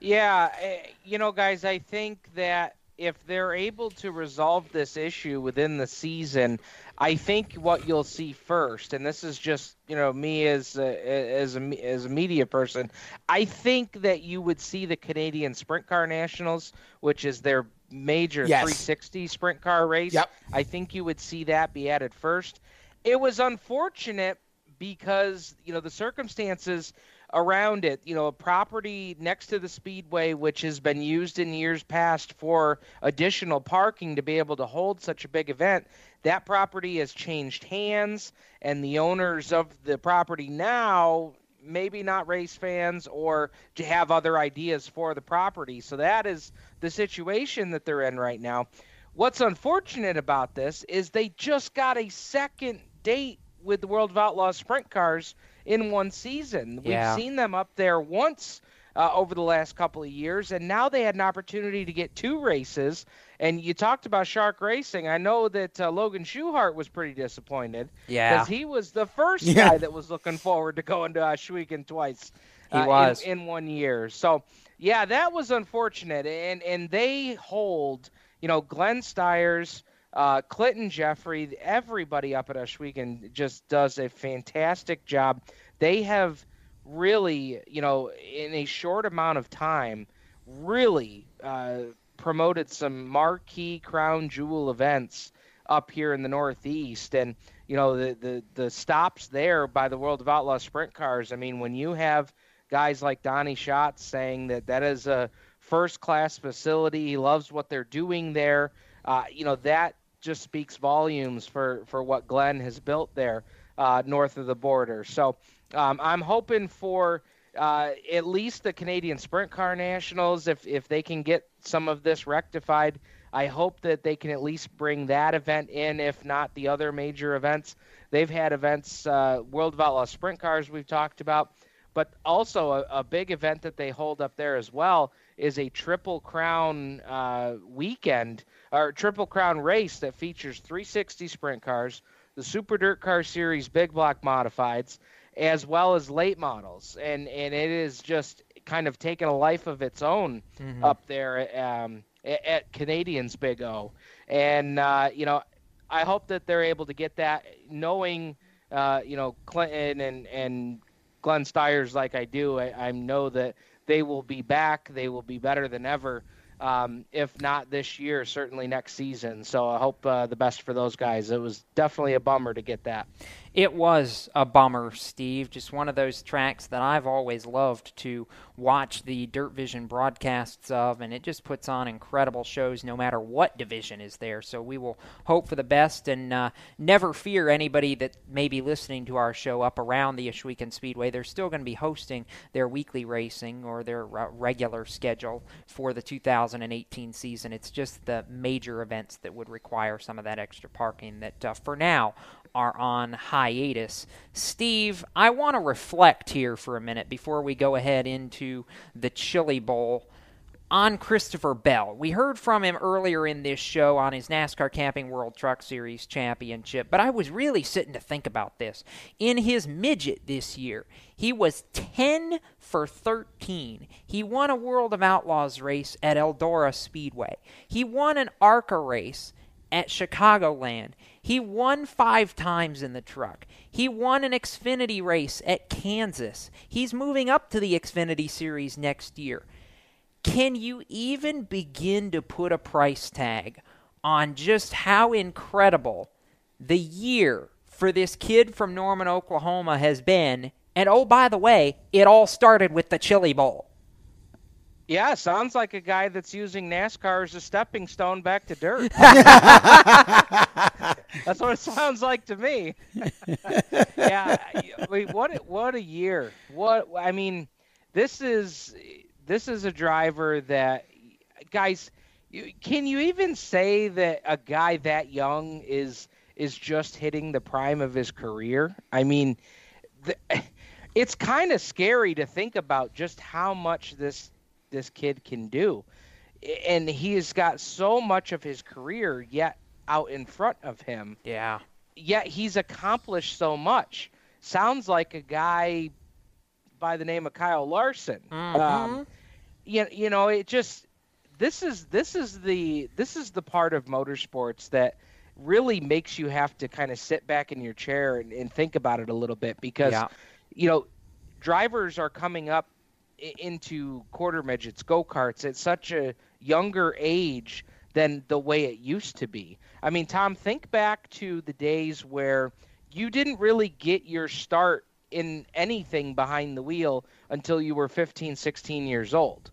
Yeah, eh, you know, guys, I think that if they're able to resolve this issue within the season, I think what you'll see first, and this is just you know me as a, as a me- as a media person, I think that you would see the Canadian Sprint Car Nationals, which is their major Yes. 360 sprint car race. Yep. I think you would see that be added first. It was unfortunate because you know the circumstances around it. You know, a property next to the speedway, which has been used in years past for additional parking to be able to hold such a big event. That property has changed hands, and the owners of the property now maybe not race fans or to have other ideas for the property. So that is the situation that they're in right now. What's unfortunate about this is they just got a second date with the World of Outlaws sprint cars in one season. Yeah. We've seen them up there once uh, over the last couple of years, and now they had an opportunity to get two races. And you talked about Shark Racing. I know that uh, Logan Schuchart was pretty disappointed. Yeah. Because he was the first Yeah. guy that was looking forward to going to Ohsweken twice. He uh, in- was. in, one year. So yeah, that was unfortunate. And and they hold, you know, Glenn Styres, uh, Clinton Jeffrey, everybody up at Ohsweken just does a fantastic job. They have really, you know, in a short amount of time, really uh, promoted some marquee crown jewel events up here in the Northeast, and you know the the the stops there by the World of Outlaw sprint cars. I mean, when you have guys like Donny Schatz saying that that is a first class facility, he loves what they're doing there. Uh, you know that just speaks volumes for for what Glenn has built there uh, north of the border. So um, I'm hoping for uh, at least the Canadian Sprint Car Nationals, if if they can get some of this rectified. I hope that they can at least bring that event in, if not the other major events. They've had events, uh, World of Outlaw Sprint Cars we've talked about, but also a, a big event that they hold up there as well is a Triple Crown uh, weekend or Triple Crown race that features 360 sprint cars, the Super Dirt Car Series Big Block Modifieds, as well as late models, and and it is just kind of taken a life of its own Mhm. up there um, at, at Canadians Big O, and uh, you know I hope that they're able to get that, knowing uh, you know Clinton and and Glenn Styres like I do. I, I know that they will be back. They will be better than ever Um, if not this year, certainly next season. So I hope uh, the best for those guys. It was definitely a bummer to get that. It was a bummer, Steve. Just one of those tracks that I've always loved to watch the Dirt Vision broadcasts of, and it just puts on incredible shows no matter what division is there. So we will hope for the best and uh, never fear anybody that may be listening to our show up around the Ohsweken Speedway. They're still going to be hosting their weekly racing or their uh, regular schedule for the 2018 season. It's just the major events that would require some of that extra parking that, uh, for now, are on hiatus. Steve, I want to reflect here for a minute before we go ahead into the Chili Bowl on Christopher Bell. We heard from him earlier in this show on his NASCAR Camping World Truck Series championship, but I was really sitting to think about this. In his midget this year, he was 10 for 13. He won a World of Outlaws race at Eldora Speedway. He won an ARCA race at Chicagoland. He won five times in the truck. He won an Xfinity race at Kansas. He's moving up to the Xfinity Series next year. Can you even begin to put a price tag on just how incredible the year for this kid from Norman, Oklahoma has been? And oh, by the way, it all started with the Chili Bowl. Yeah, sounds like a guy that's using NASCAR as a stepping stone back to dirt. that's what it sounds like to me. yeah, I mean, what what a year! What I mean, this is this is a driver that guys. Can you even say that a guy that young is is just hitting the prime of his career? I mean, the, it's kind of scary to think about just how much this this kid can do. And he has got so much of his career yet out in front of him. Yeah. Yet he's accomplished so much. Sounds like a guy by the name of Kyle Larson. Mm-hmm. Um, you, you know, it just this is this is the this is the part of motorsports that really makes you have to kind of sit back in your chair and, and think about it a little bit because Yeah. you know drivers are coming up into quarter midgets, go karts at such a younger age than the way it used to be. I mean, Tom, think back to the days where you didn't really get your start in anything behind the wheel until you were 15, 16 years old.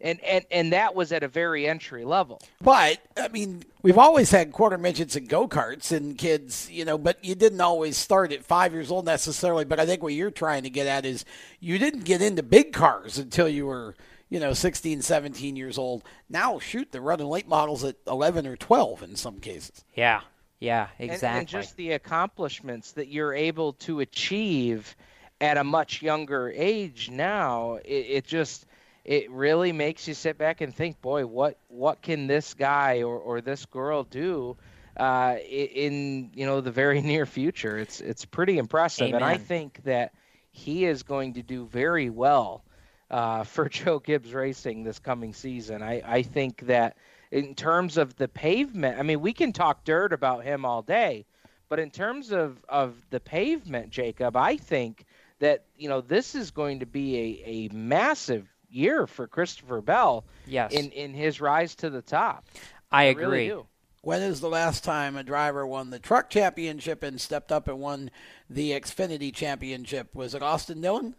And, and and that was at a very entry level. But I mean, we've always had quarter midgets and go karts and kids, you know. But you didn't always start at five years old necessarily. But I think what you're trying to get at is you didn't get into big cars until you were, you know, 16, 17 years old. Now, shoot, they're running late models at 11 or 12 in some cases. Yeah. Yeah, exactly. And, just the accomplishments that you're able to achieve at a much younger age now, it, it just it really makes you sit back and think, boy, what what can this guy or, or this girl do uh, in you know the very near future? It's it's pretty impressive, and I think that he is going to do very well uh, for Joe Gibbs Racing this coming season. I, I think that in terms of the pavement, I mean, we can talk dirt about him all day, but in terms of, of the pavement, Jacob, I think that you know this is going to be a, a massive year for Christopher Bell. Yes. in in his rise to the top. I really agree. do. When is the last time a driver won the truck championship and stepped up and won the Xfinity championship? Was it Austin Dillon?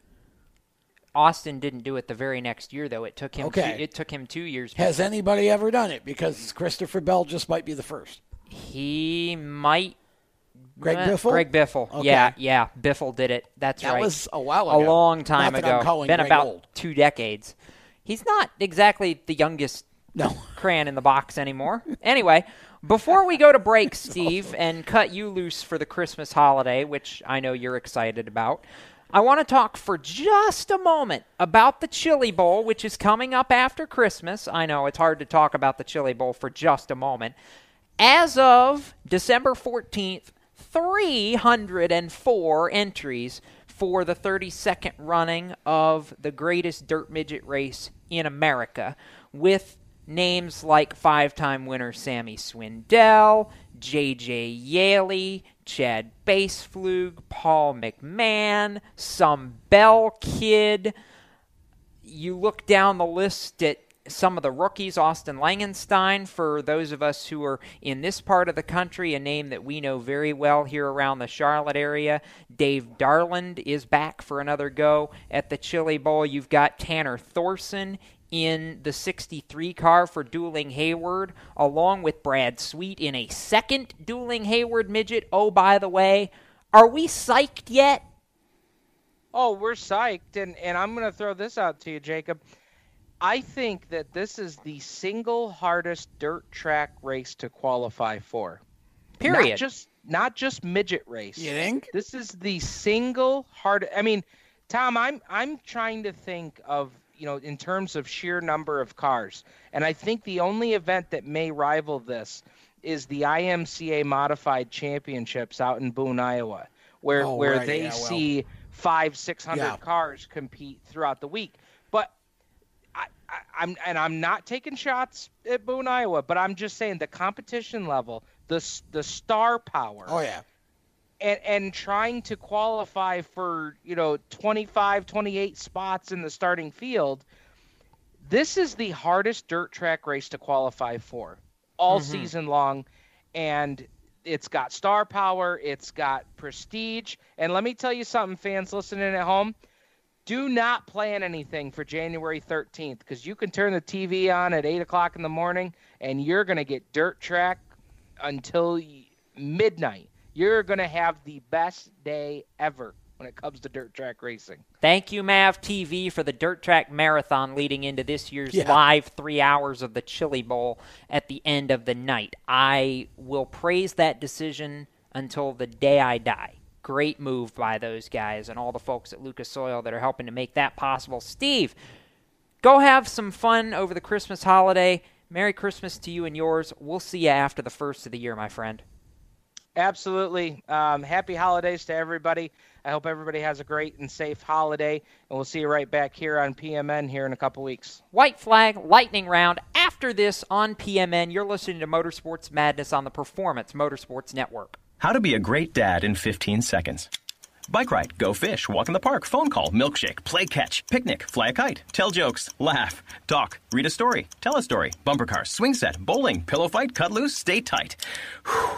Austin didn't do it the very next year, though. It took him. Okay. Two, it took him two years. Has anybody ever done it? Because Christopher Bell just might be the first. He might. Greg Uh, Biffle? Greg Biffle. Okay. Yeah, yeah. Biffle did it. That's That right. That was a while ago. A long time Not that I'm ago. Been Greg about old. two decades. He's not exactly the youngest no. crayon in the box anymore. anyway, before we go to break, Steve, and cut you loose for the Christmas holiday, which I know you're excited about, I want to talk for just a moment about the Chili Bowl, which is coming up after Christmas. I know it's hard to talk about the Chili Bowl for just a moment. As of December 14th, 304 entries for the 32nd running of the greatest dirt midget race in America, with names like five time winner Sammy Swindell, J.J. Yeley, Chad Boespflug, Paul McMahon, some Bell kid. You look down the list at some of the rookies, Austin Langenstein, for those of us who are in this part of the country, a name that we know very well here around the Charlotte area. Dave Darland is back for another go at the Chili Bowl. You've got Tanner Thorson in the 63 car for Dueling Hayward, along with Brad Sweet in a second Dueling Hayward midget. Oh, by the way, are we psyched yet? Oh, we're psyched, and, and I'm going to throw this out to you, Jacob. I think that this is the single hardest dirt track race to qualify for. Period. Not just not just midget race. You think? This is the single hard. I mean, Tom, I'm I'm trying to think of you know in terms of sheer number of cars, and I think the only event that may rival this is the IMCA Modified Championships out in Boone, Iowa, where Oh, where right, they yeah, well. see five six hundred Yeah. cars compete throughout the week. But I, I, I'm and I'm not taking shots at Boone, Iowa, but I'm just saying the competition level, the the star power, Oh yeah. And and trying to qualify for you know 25, 28 spots in the starting field. This is the hardest dirt track race to qualify for all Mhm. season long, and it's got star power, it's got prestige, and let me tell you something, fans listening at home do not plan anything for January 13th because you can turn the TV on at 8 o'clock in the morning and you're going to get dirt track until midnight. You're going to have the best day ever when it comes to dirt track racing. Thank you, Mav TV, for the Dirt Track Marathon leading into this year's Yeah. live three hours of the Chili Bowl at the end of the night. I will praise that decision until the day I die. Great move by those guys and all the folks at Lucas Oil that are helping to make that possible. Steve, go have some fun over the Christmas holiday. Merry Christmas to you and yours. We'll see you after the first of the year, my friend. Absolutely. Um, happy holidays to everybody. I hope everybody has a great and safe holiday, and we'll see you right back here on PMN here in a couple weeks. White flag, lightning round. After this on PMN, you're listening to Motorsports Madness on the Performance Motorsports Network. How to be a great dad in 15 seconds. Bike ride, go fish, walk in the park, phone call, milkshake, play catch, picnic, fly a kite, tell jokes, laugh, talk, read a story, tell a story, bumper car, swing set, bowling, pillow fight, cut loose, stay tight. Whew.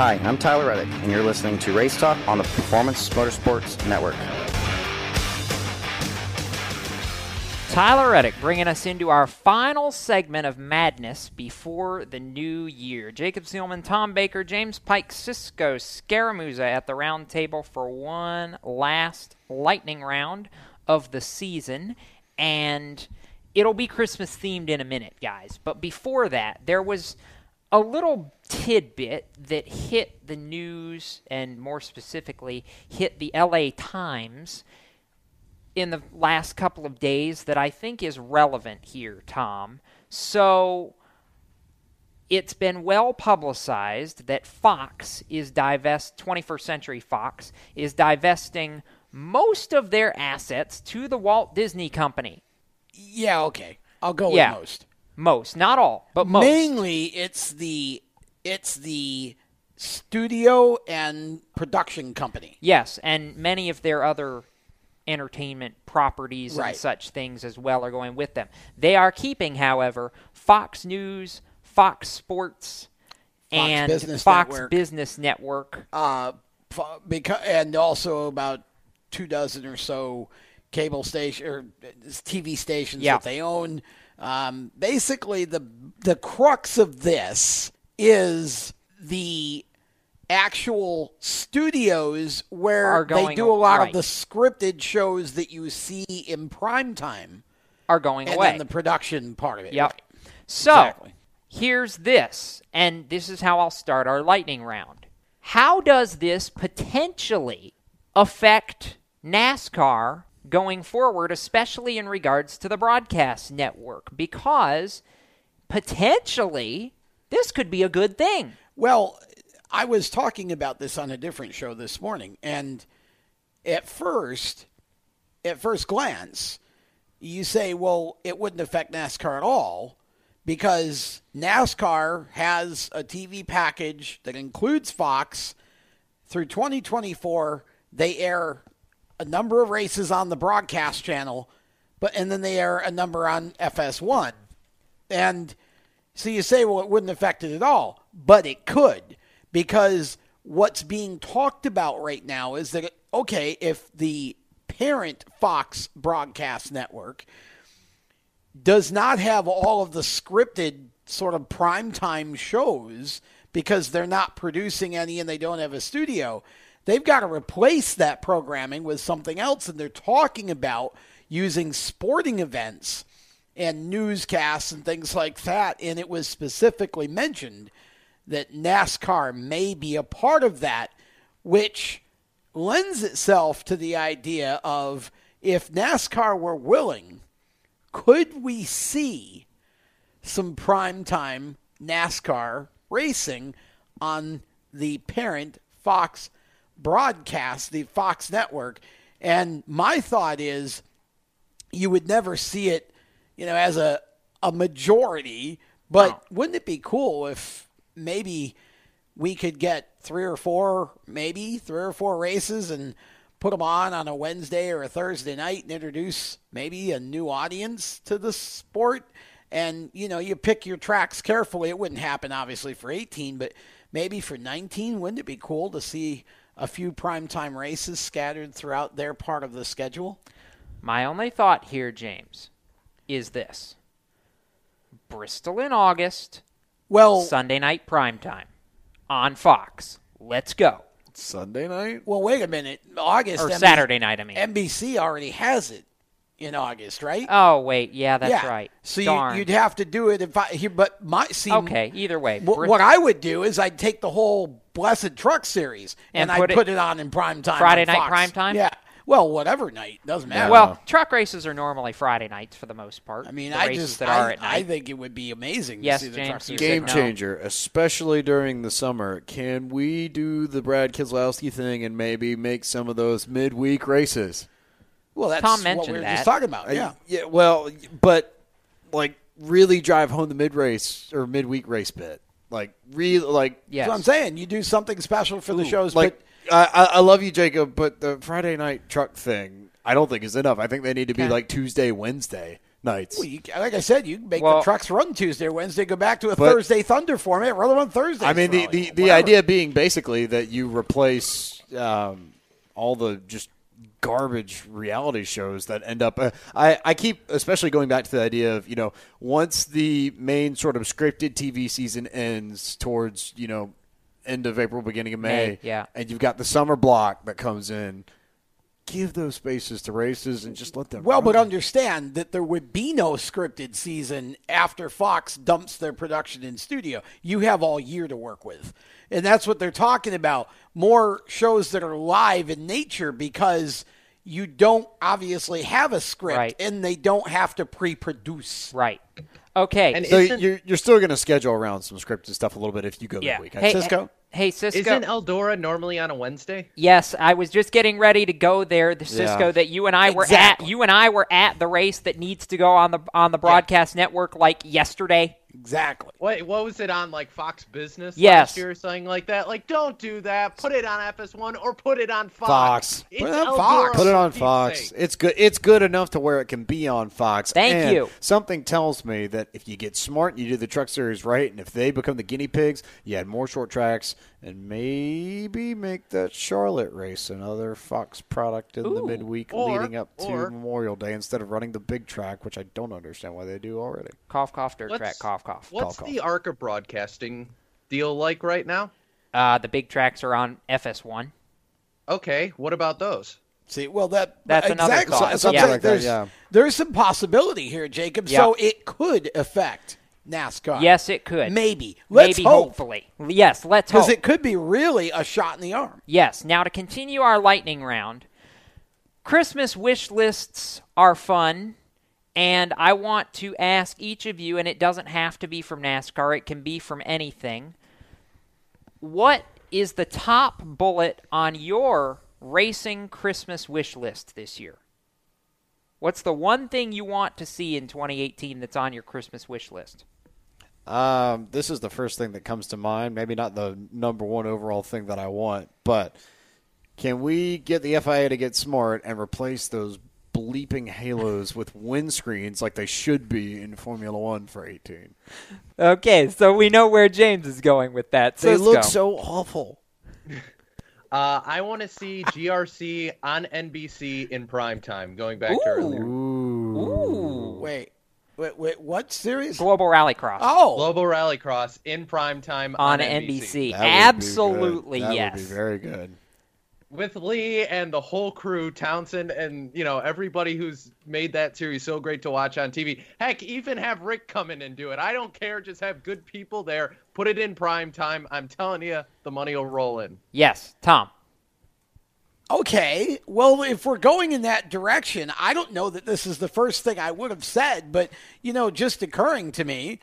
Hi, I'm Tyler Reddick, and you're listening to Race Talk on the Performance Motorsports Network. Tyler Reddick bringing us into our final segment of madness before the new year. Jacob Seelman, Tom Baker, James Pike, Cisco Scaramuza at the round table for one last lightning round of the season. And it'll be Christmas themed in a minute, guys. But before that, there was a little tidbit that hit the news and more specifically hit the LA Times in the last couple of days that I think is relevant here, Tom. So it's been well publicized that Fox is divest 21st Century Fox is divesting most of their assets to the Walt Disney Company. Yeah, okay. I'll go Yeah. with most. Most, not all, but most. Mainly, it's the it's the studio and production company. Yes, and many of their other entertainment properties Right. and such things as well are going with them. They are keeping, however, Fox News, Fox Sports, Fox and Business Fox Network. Business Network. Uh, because and also about two dozen or so cable station or TV stations Yeah. that they own. Um, basically, the the crux of this is the actual studios where they do a lot right. of the scripted shows that you see in prime time are going and away. then the production part of it. Yep. right. So Exactly. here's this, and this is how I'll start our lightning round. How does this potentially affect NASCAR going forward, especially in regards to the broadcast network? Because potentially this could be a good thing. Well, I was talking about this on a different show this morning, and at first, at first glance, you say, well, it wouldn't affect NASCAR at all because NASCAR has a TV package that includes Fox. Through 2024, they air a number of races on the broadcast channel, but and then they air a number on FS1. And so you say, well, it wouldn't affect it at all, but it could because what's being talked about right now is that, okay, if the parent Fox broadcast network does not have all of the scripted sort of primetime shows because they're not producing any and they don't have a studio, they've got to replace that programming with something else. And they're talking about using sporting events and newscasts and things like that. And it was specifically mentioned that NASCAR may be a part of that, which lends itself to the idea of if NASCAR were willing, could we see some primetime NASCAR racing on the parent Fox broadcast, the Fox network? And my thought is you would never see it, you know, as a a majority, but wouldn't it be cool if maybe we could get three or four, maybe three or four races and put them on on a Wednesday or a Thursday night and introduce maybe a new audience to the sport. And, you know, you pick your tracks carefully. It wouldn't happen, obviously, for 18, but maybe for 19, wouldn't it be cool to see a few primetime races scattered throughout their part of the schedule? My only thought here, James, is this Bristol in August. Well, Sunday night primetime on Fox. Let's go. Sunday night? Well, wait a minute. August. Or NBC Saturday night, I mean. NBC already has it in August, right? Oh, wait. Yeah, that's yeah. right. So Darn. you, would have to do it if I here, but my see. Okay, either way. wh- Brit- what I would do is I'd take the whole Blessed Truck series And and, put I'd it- put it on in prime time. Friday on night Fox. prime time? Yeah. Well, whatever night doesn't matter. Well, truck races are normally Friday nights for the most part. I mean, the I just that I, are at night. I think it would be amazing Yes, to see the truck. Game no. changer, especially during the summer. Can we do the Brad Keselowski thing and maybe make some of those midweek races? Well, that's Tom what mentioned we were that. just talking about. Yeah. yeah. Well, but like really drive home the mid race or midweek race bit. Like really, like yes. That's what I'm saying. You do something special for the shows, Like but I, I I love you, Jacob, but the Friday night truck thing, I don't think is enough. I think they need to be Okay. like Tuesday, Wednesday nights. Well, you, like I said, you can make Well- the trucks run Tuesday or Wednesday, go back to a But- Thursday Thunder format, run them on Thursday. I mean, the, the, the idea being basically that you replace um, all the just garbage reality shows that end up. Uh, I I keep especially going back to the idea of you know once the main sort of scripted TV season ends towards you know end of April, beginning of May, May, yeah. and you've got the summer block that comes in. Give those spaces to races and just let them. Well, run. but understand that there would be no scripted season after Fox dumps their production in studio. You have all year to work with. And that's what they're talking about. More shows that are live in nature because you don't obviously have a script Right. and they don't have to pre produce. Right. Okay. so you're you're still going to schedule around some scripted stuff a little bit if you go Yeah. that week. Hey, Cisco. Hey, Cisco. Isn't Eldora normally on a Wednesday? Yes, I was just getting ready to go there. The Yeah. Cisco that you and I were Exactly. at. You and I were at the race that needs to go on the on the broadcast network like yesterday. Exactly. Wait, what was it on like Fox Business Yes. last year or something like that? Like, don't do that. Put it on FS1 or put it on Fox. Fox. It's Put it on Fox. Put it on Fox. It's good. It's good enough to where it can be on Fox. Thank And you. Something tells me that if you get smart, and you do the Truck Series right, and if they become the guinea pigs, you add more short tracks, and maybe make that Charlotte race another Fox product in the midweek Or- leading up to or- Memorial Day instead of running the big track, which I don't understand why they do already. Cough, cough, dirt What's- track, cough, cough. What's Cough, the Arca broadcasting deal like right now? Uh, the big tracks are on FS1. Okay, what about those? See, well, that That's another thought. So- so Yeah. I'm Like that, there's, yeah. there's some possibility here, Jacob. Yeah. So it could affect NASCAR. Yes, it could. Maybe. Let's Maybe, hope. hopefully. Yes, let's hope. Because it could be really a shot in the arm. Yes. Now to continue our lightning round, Christmas wish lists are fun, and I want to ask each of you, and it doesn't have to be from NASCAR; it can be from anything. What is the top bullet on your racing Christmas wish list this year? What's the one thing you want to see in 2018 that's on your Christmas wish list? Um, this is the first thing that comes to mind. Maybe not the number one overall thing that I want, but can we get the FIA to get smart and replace those bleeping halos with windscreens like they should be in Formula One for 18? Okay, so we know where James is going with that. They look Cisco. so awful. Uh, I want to see GRC on NBC in prime time. Going back to earlier. Ooh. Wait, wait, wait, what series? Global Rallycross. Oh, Global Rallycross in prime time on on, NBC. That would be Absolutely, good. That yes. would be very good. with Lee and the whole crew, Townsend, and you know everybody who's made that series so great to watch on TV. Heck, even have Rick come in and do it. I don't care. Just have good people there. Put it in prime time. I'm telling you, the money will roll in. Yes, Tom. Okay. Well, if we're going in that direction, I don't know that this is the first thing I would have said, but, you know, just occurring to me,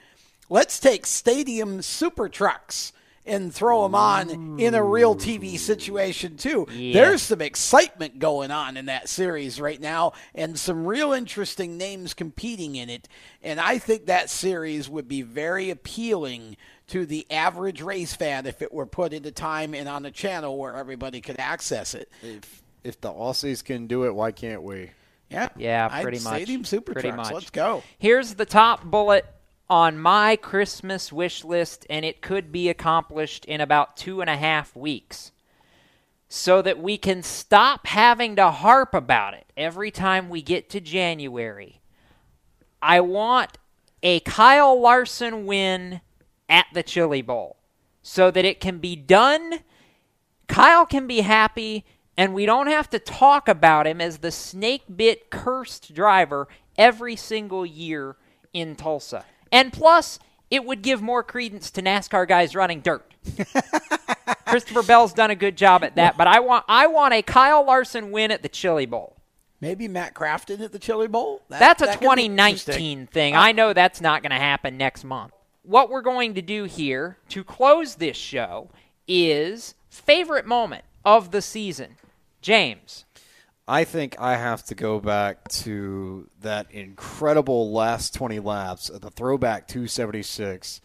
let's take stadium super trucks and throw them on in a real TV situation, too. Yeah. There's some excitement going on in that series right now and some real interesting names competing in it. And I think that series would be very appealing to the average race fan if it were put into time and on a channel where everybody could access it. If if the Aussies can do it, why can't we? Yeah, Yeah, I'd pretty much. Stadium super pretty trucks. much. Let's go. Here's the top bullet on my Christmas wish list, and it could be accomplished in about two and a half weeks. So that we can stop having to harp about it every time we get to January. I want a Kyle Larson win at the Chili Bowl so that it can be done. Kyle can be happy, and we don't have to talk about him as the snake bit cursed driver every single year in Tulsa. And plus, it would give more credence to NASCAR guys running dirt. Christopher Bell's done a good job at that, but I want I want a Kyle Larson win at the Chili Bowl. Maybe Matt Crafton at the Chili Bowl. That- That's a that 2019 thing. Uh, I know that's not going to happen next month. What we're going to do here to close this show is favorite moment of the season. James. I think I have to go back to that incredible last 20 laps of the throwback 276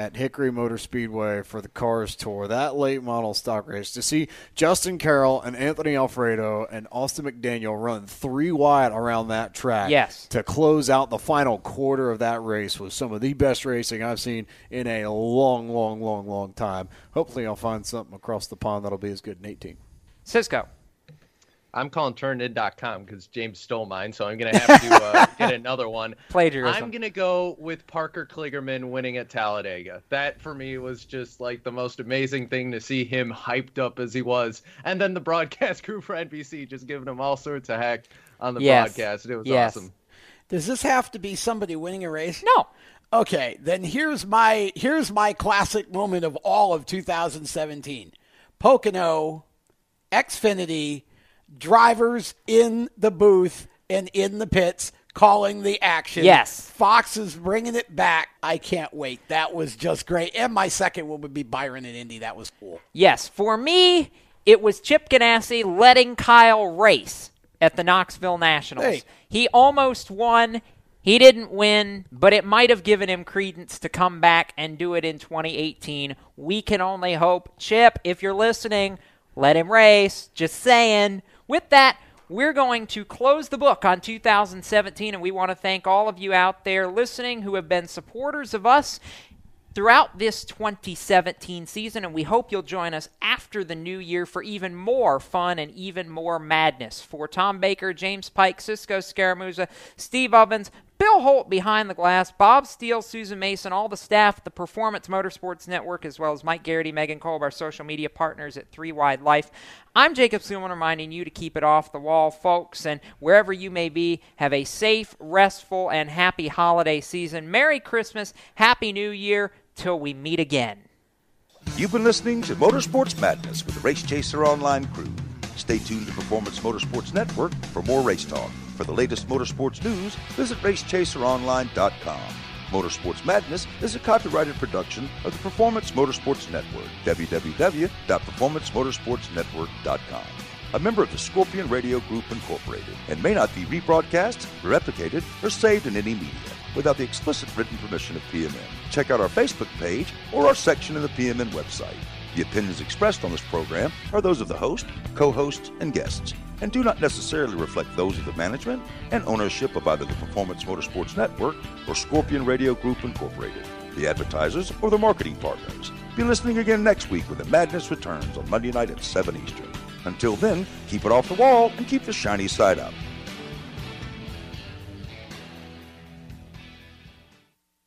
at Hickory Motor Speedway for the Cars Tour. That late model stock race to see Justin Carroll and Anthony Alfredo and Austin McDaniel run three wide around that track. Yes. To close out the final quarter of that race was some of the best racing I've seen in a long, long, long, long time. Hopefully, I'll find something across the pond that'll be as good in 18. Cisco. I'm calling turnitin.com because James stole mine, so I'm going to have to uh, get another one. Plagiarism. I'm going to go with Parker Kligerman winning at Talladega. That, for me, was just like the most amazing thing to see him hyped up as he was. And then the broadcast crew for NBC just giving him all sorts of heck on the Yes. broadcast. It was Yes. awesome. Does this have to be somebody winning a race? No. Okay, then here's my here's my classic moment of all of 2017. Pocono, Xfinity, drivers in the booth and in the pits calling the action. Yes. Fox is bringing it back. I can't wait. That was just great. And my second one would be Byron and Indy. That was cool. Yes, for me, it was Chip Ganassi letting Kyle race at the Knoxville Nationals. Hey. He almost won. He didn't win, but it might have given him credence to come back and do it in 2018. We can only hope. Chip, if you're listening, let him race. Just saying. With that, we're going to close the book on 2017, and we want to thank all of you out there listening who have been supporters of us throughout this 2017 season, and we hope you'll join us after the new year for even more fun and even more madness. For Tom Baker, James Pike, Cisco Scaramuza, Steve Ovens, Bill Holt behind the glass, Bob Steele, Susan Mason, all the staff at the Performance Motorsports Network, as well as Mike Garrity, Megan Kolb, our social media partners at Three Wide Life. I'm Jacob Seelman reminding you to keep it off the wall, folks, and wherever you may be, have a safe, restful, and happy holiday season. Merry Christmas, Happy New Year, till we meet again. You've been listening to Motorsports Madness with the Race Chaser Online crew. Stay tuned to Performance Motorsports Network for more race talk. For the latest motorsports news, visit racechaseronline.com. Motorsports Madness is a copyrighted production of the Performance Motorsports Network, www.performancemotorsportsnetwork.com. A member of the Scorpion Radio Group Incorporated, and may not be rebroadcast, replicated, or saved in any media without the explicit written permission of PMN. Check out our Facebook page or our section of the PMN website. The opinions expressed on this program are those of the host, co hosts, and guests, and do not necessarily reflect those of the management and ownership of either the Performance Motorsports Network or Scorpion Radio Group Incorporated, the advertisers, or the marketing partners. Be listening again next week when the madness returns on Monday night at 7 Eastern. Until then, keep it off the wall and keep the shiny side up.